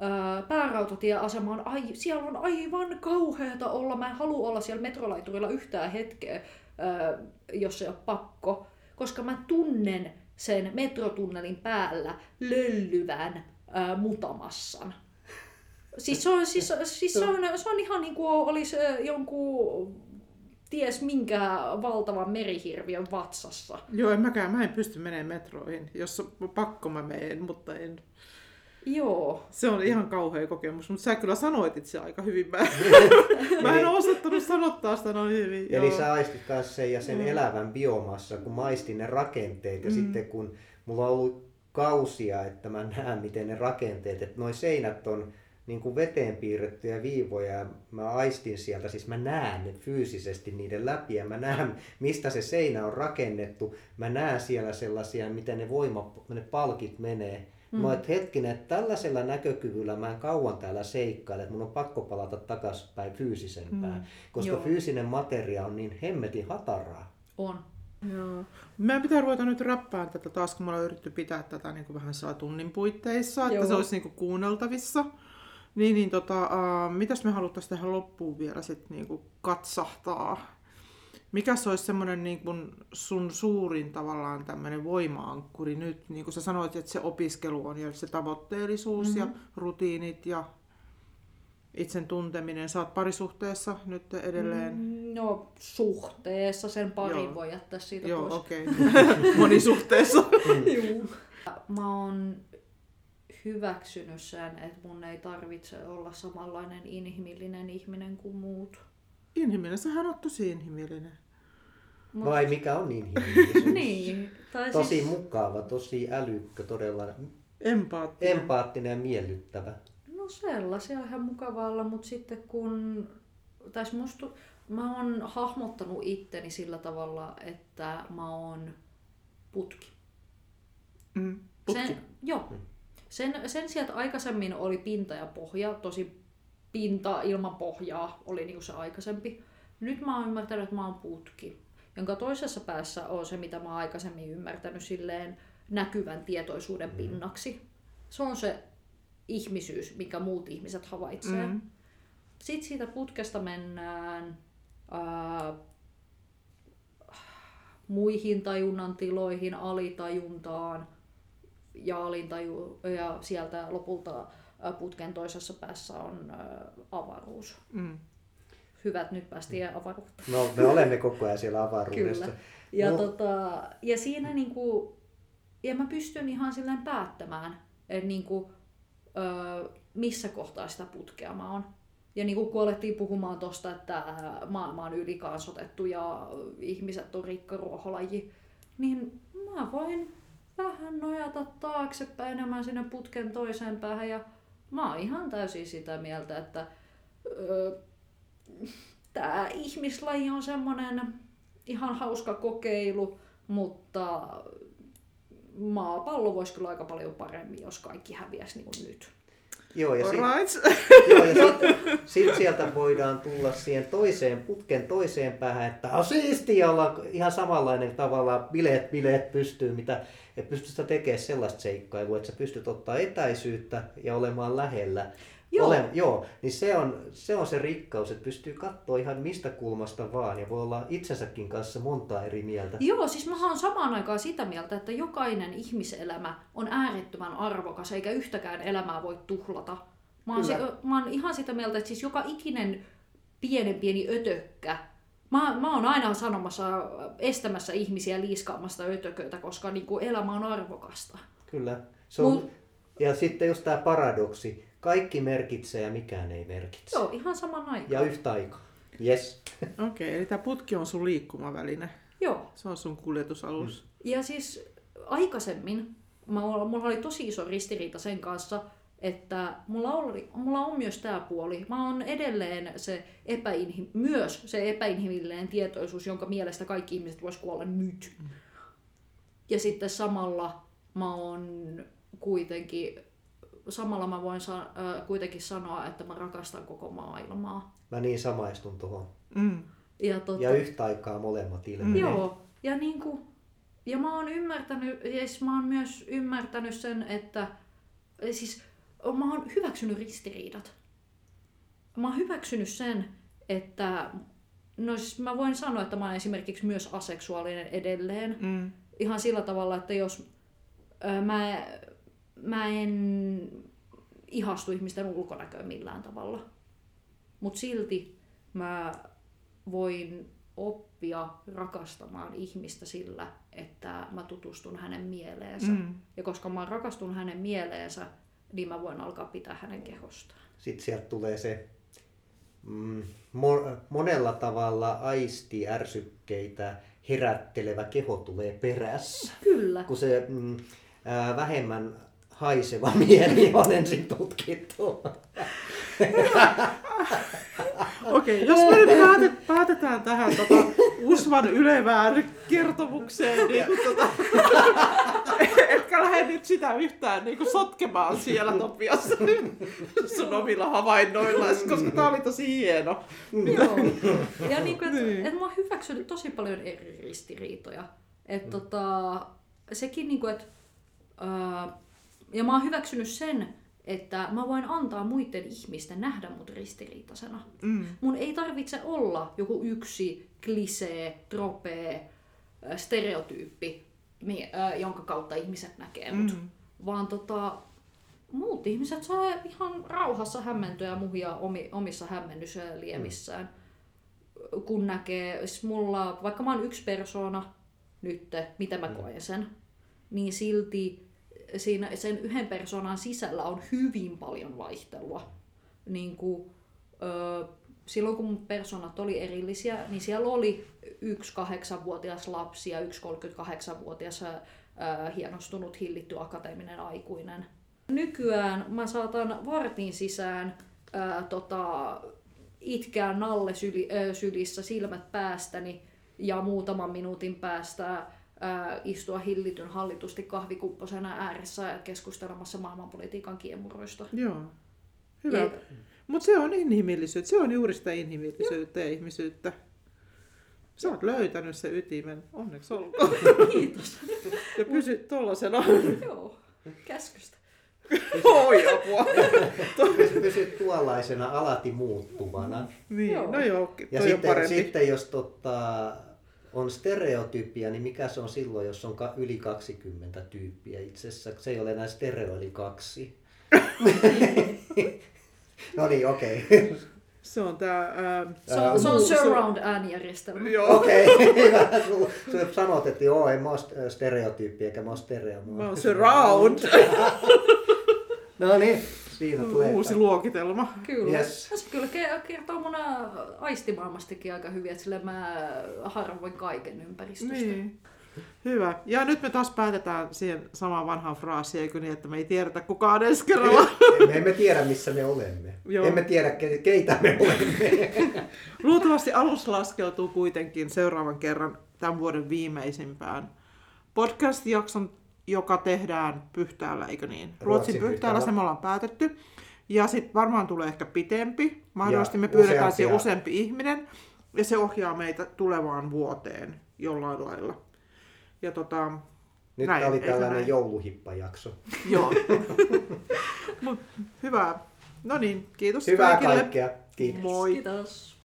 ää, päärautatieasema on, ai, siellä on aivan kauheata olla. Mä en halua olla siellä metrolaiturilla yhtään hetkeä, jos se on pakko, koska mä tunnen sen metrotunnelin päällä löllyvän ää, mutamassan. Siis se on, siis, siis se on, se on ihan niin kuin olisi jonkun ties minkä valtavan merihirviön vatsassa. Joo, en mäkään, mä en pysty menemään metroihin. Jos on pakko mä menen, mutta en. Joo. Se on ihan kauhea kokemus, mutta sä kyllä sanoit itse aika hyvin. Mä, mä en ole osattanut sanottaa sitä noin hyvin. Eli joo. sä aistit myös sen ja sen Mm. elävän biomassa, kun maistin ne rakenteet ja Mm. mm. sitten kun mulla on ollut kausia, että mä näen miten ne rakenteet, että noi seinät on niin kuin veteen piirrettyjä viivoja ja mä aistin sieltä, siis mä näen ne fyysisesti niiden läpi ja mä näen mistä se seinä on rakennettu. Mä näen siellä sellaisia, miten ne voima, ne palkit menee. Mm. Mä oon, että hetkinen, että tällaisella näkökyvyllä mä en kauan täällä seikkaile, että mun on pakko palata takaspäin fyysisempään, Mm. koska Joo. Fyysinen materia on niin hemmetin hataraa. On. Joo. Meidän pitää ruveta nyt räppään tätä taas, kun me ollaan yritetty pitää tätä niin kuin vähän saa tunnin puitteissa, että Joo. se olisi niin kuin kuunneltavissa. Niin, niin tota, uh, mitäs me haluttaisiin tehdä loppuun vielä sit niin kuin katsahtaa? Mikä se olisi semmoinen niin kuin sun suurin tavallaan tämmöinen voima-ankkuri nyt? Niin kuin sä sanoit, että se opiskelu on ja se tavoitteellisuus mm-hmm. ja rutiinit ja itsen tunteminen. Sä oot parisuhteessa nyt edelleen. Mm, No suhteessa sen parin Joo. voi jättää siitä Joo, pois. okei. Okay. Monisuhteessa. Juu. Mä oon hyväksynyt sen, että mun ei tarvitse olla samanlainen inhimillinen ihminen kuin muut. Inhimillinen, sähän on tosi inhimillinen. Mut- Vai mikä on inhimillisyys? Niin. Tai Tosi siis, mukava, tosi älykkä, todella Empaattinen. empaattinen ja miellyttävä. no sellaisia on ihan mukava olla, mutta sitten kun... Tai siis musta, mä oon hahmottanut itteni sillä tavalla, että mä oon putki. Mm, putki. Sen, joo. Sen, sen sijaan, että aikaisemmin oli pinta ja pohja, tosi pinta ilman pohjaa oli niinku se aikaisempi. Nyt mä oon ymmärtänyt, että mä oon putki, jonka toisessa päässä on se, mitä mä oon aikaisemmin ymmärtänyt silleen näkyvän tietoisuuden pinnaksi. Se on se ihmisyys, mikä muut ihmiset havaitsee. Mm. Sitten siitä putkesta mennään ää, muihin tajunnan tiloihin, alitajuntaan ja, alintaju, ja sieltä lopulta putken toisessa päässä on avaruus. Mm. Hyvä, että nyt päästiin avaruuteen. No, me olemme koko ajan siellä avaruudessa. Kyllä. Ja, No. tota, ja siinä niinku, ja mä pystyn ihan silleen päättämään, että niinku, ö, missä kohtaa sitä putkea mä oon. Ja niinku, kun alettiin puhumaan tosta, että maailma on ylikansotettu ja ihmiset on rikkaruoholaji, niin mä voin vähän nojata taaksepäin enemmän sinne putken toiseen päähän. Ja mä oon ihan täysin sitä mieltä, että ö, tämä ihmislaji on semmoinen ihan hauska kokeilu, mutta maapallo voisi kyllä aika paljon paremmin, jos kaikki häviäisi niin kuin nyt. Joo, ja. Joo, ja sitten sit sieltä voidaan tulla siihen toiseen putken toiseen päähän, että on siistiä olla ihan samanlainen tavalla bileet, bileet pystyy, mitä et pysty sitä tekemään sellaista seikkailua, että sä pystyt ottaa etäisyyttä ja olemaan lähellä. Joo. Ole, joo, niin se on, se on se rikkaus, että pystyy katsoa ihan mistä kulmasta vaan ja voi olla itsensäkin kanssa monta eri mieltä. Joo, siis mä oon samaan aikaan sitä mieltä, että jokainen ihmiselämä on äärettömän arvokas, eikä yhtäkään elämää voi tuhlata. Mä oon, Kyllä. si- mä oon ihan sitä mieltä, että siis joka ikinen pienen pieni ötökkä, Mä, mä oon aina sanomassa, estämässä ihmisiä liiskaamasta ötököitä, koska niin kuin elämä on arvokasta. Kyllä. Se on, Mut- Ja sitten just tämä paradoksi. Kaikki merkitsee ja mikään ei merkitse. Joo, ihan saman aikaan. Ja yhtä aikaa. Yes. Okei, eli tämä putki on sun liikkumaväline. Joo. Se on sun kuljetusalus. Ja siis aikaisemmin mulla oli tosi iso ristiriita sen kanssa, että mulla, oli, mulla on myös tämä puoli. Mä oon edelleen se epäinhi, myös se epäinhimillinen tietoisuus, jonka mielestä kaikki ihmiset vois kuolla nyt. Ja sitten samalla mä oon kuitenkin, samalla mä voin sa, äh, kuitenkin sanoa, että mä rakastan koko maailmaa. Mä niin samaistun tuohon. Mm. Ja, tota, Ja yhtä aikaa molemmat ilmenee. Joo, ja, niin kuin, ja mä oon ymmärtänyt, ja siis mä oon myös ymmärtänyt sen, että siis mä oon hyväksynyt ristiriidat. Mä oon hyväksynyt sen, että no siis mä voin sanoa, että mä oon esimerkiksi myös aseksuaalinen edelleen. Mm. Ihan sillä tavalla, että jos mä, mä en ihastu ihmisten ulkonäköön millään tavalla. Mutta silti mä voin oppia rakastamaan ihmistä sillä, että mä tutustun hänen mieleensä. Mm. Ja koska mä rakastun hänen mieleensä, niin mä voin alkaa pitää hänen kehostaan. Sitten sieltä tulee se mm, mo- monella tavalla aisti ärsykkeitä herättelevä keho tulee perässä. Kyllä. Kun se mm, vähemmän haiseva mieli on ensin tutkittu. Okei, jos me nyt päätet, päätetään tähän tota, Usvan ylevään kertomukseen, niin kuin, tota, etkä lähde nyt sitä yhtään niin kuin sotkemaan siellä Topias sun omilla havainnoilla, koska tää oli tosi hieno. Joo. Ja niin kuin, että, Niin. että mä oon hyväksynyt tosi paljon eri ristiriitoja. Et tota, sekin niin kuin, että, ja mä oon hyväksynyt sen, että mä voin antaa muiden ihmisten nähdä mut ristiriitaisena. Mm. Mun ei tarvitse olla joku yksi klisee, tropee, ää, stereotyyppi, ää, jonka kautta ihmiset näkee mut. Mm. Vaan tota, muut ihmiset saa ihan rauhassa hämmentyä ja muhia omi, omissa hämmennysliemissään. Kun näkee, siis mulla, vaikka mä oon yksi persona nyt, mitä mä koen sen, niin silti siinä, sen yhden persoonan sisällä on hyvin paljon vaihtelua. Niin kuin, ö, silloin kun persoonat oli erillisiä, niin siellä oli yksi kahdeksanvuotias lapsi ja yksi 38-vuotias ö, hienostunut, hillitty akateeminen aikuinen. Nykyään mä saatan vartin sisään ää, tota, itkeä nalle syli, ö, sylissä silmät päästäni ja muutaman minuutin päästä ää, istua hillityn hallitusti kahvikupposena ääressä ja keskustelemassa maailmanpolitiikan kiemuroista. Joo. Hyvä. Ja- Mutta se on inhimillisyyttä, se on juuri sitä inhimillisyyttä ja ihmisyyttä. Sä oot löytänyt sen ytimen, onneksi olkoon. Kiitos. Ja pysyt tollasena. Joo, käskystä. Oi apua. Pysyt tuollaisena alati muuttuvana. Niin, Joo. no joo, Ja sitten, parempi. sitten jos tota, on stereotypia, niin mikä se on silloin, jos on yli 20 tyyppiä? Itse asiassa se ei ole enää stereo, eli kaksi. no niin, okei. Se on tää... Ää, Se on, se on surround äänijärjestelmä. Joo. Okei. Su- su- Sanot, että joo, en mä ole stereotyyppi eikä mä ole stereo. Mä oon surround. No niin, siinä tulee. Uusi luokitelma. Kyllä. Yes. Se kyllä ke- kertoo mun ää, aistimaailmastakin aika hyvin, että sille mä harvoin kaiken ympäristöstä. Niin. Hyvä. Ja nyt me taas päätetään siihen samaan vanhaan fraasiin, eikö niin, että me ei tiedetä kukaan ensi kerralla. Me emme tiedä, missä me olemme. Joo. Emme tiedä, ke- keitä me olemme. Luultavasti alus laskeutuu kuitenkin seuraavan kerran tämän vuoden viimeisimpään podcast-jakson, joka tehdään Pyhtäällä, eikö niin? Ruotsin, Ruotsin Pyhtäällä, Pyhtäällä. se me ollaan päätetty. Ja sitten varmaan tulee ehkä pitempi. Mahdollisesti Ja me pyydetään siihen useampi ihminen. Ja se ohjaa meitä tulevaan vuoteen jollain lailla. Ja tota, Nyt Näin, oli tällainen näin? jouluhippajakso. joo. Mut, hyvä. No niin, kiitos Hyvää kaikille. kaikkea. Kiitos. Moi. Kiitos.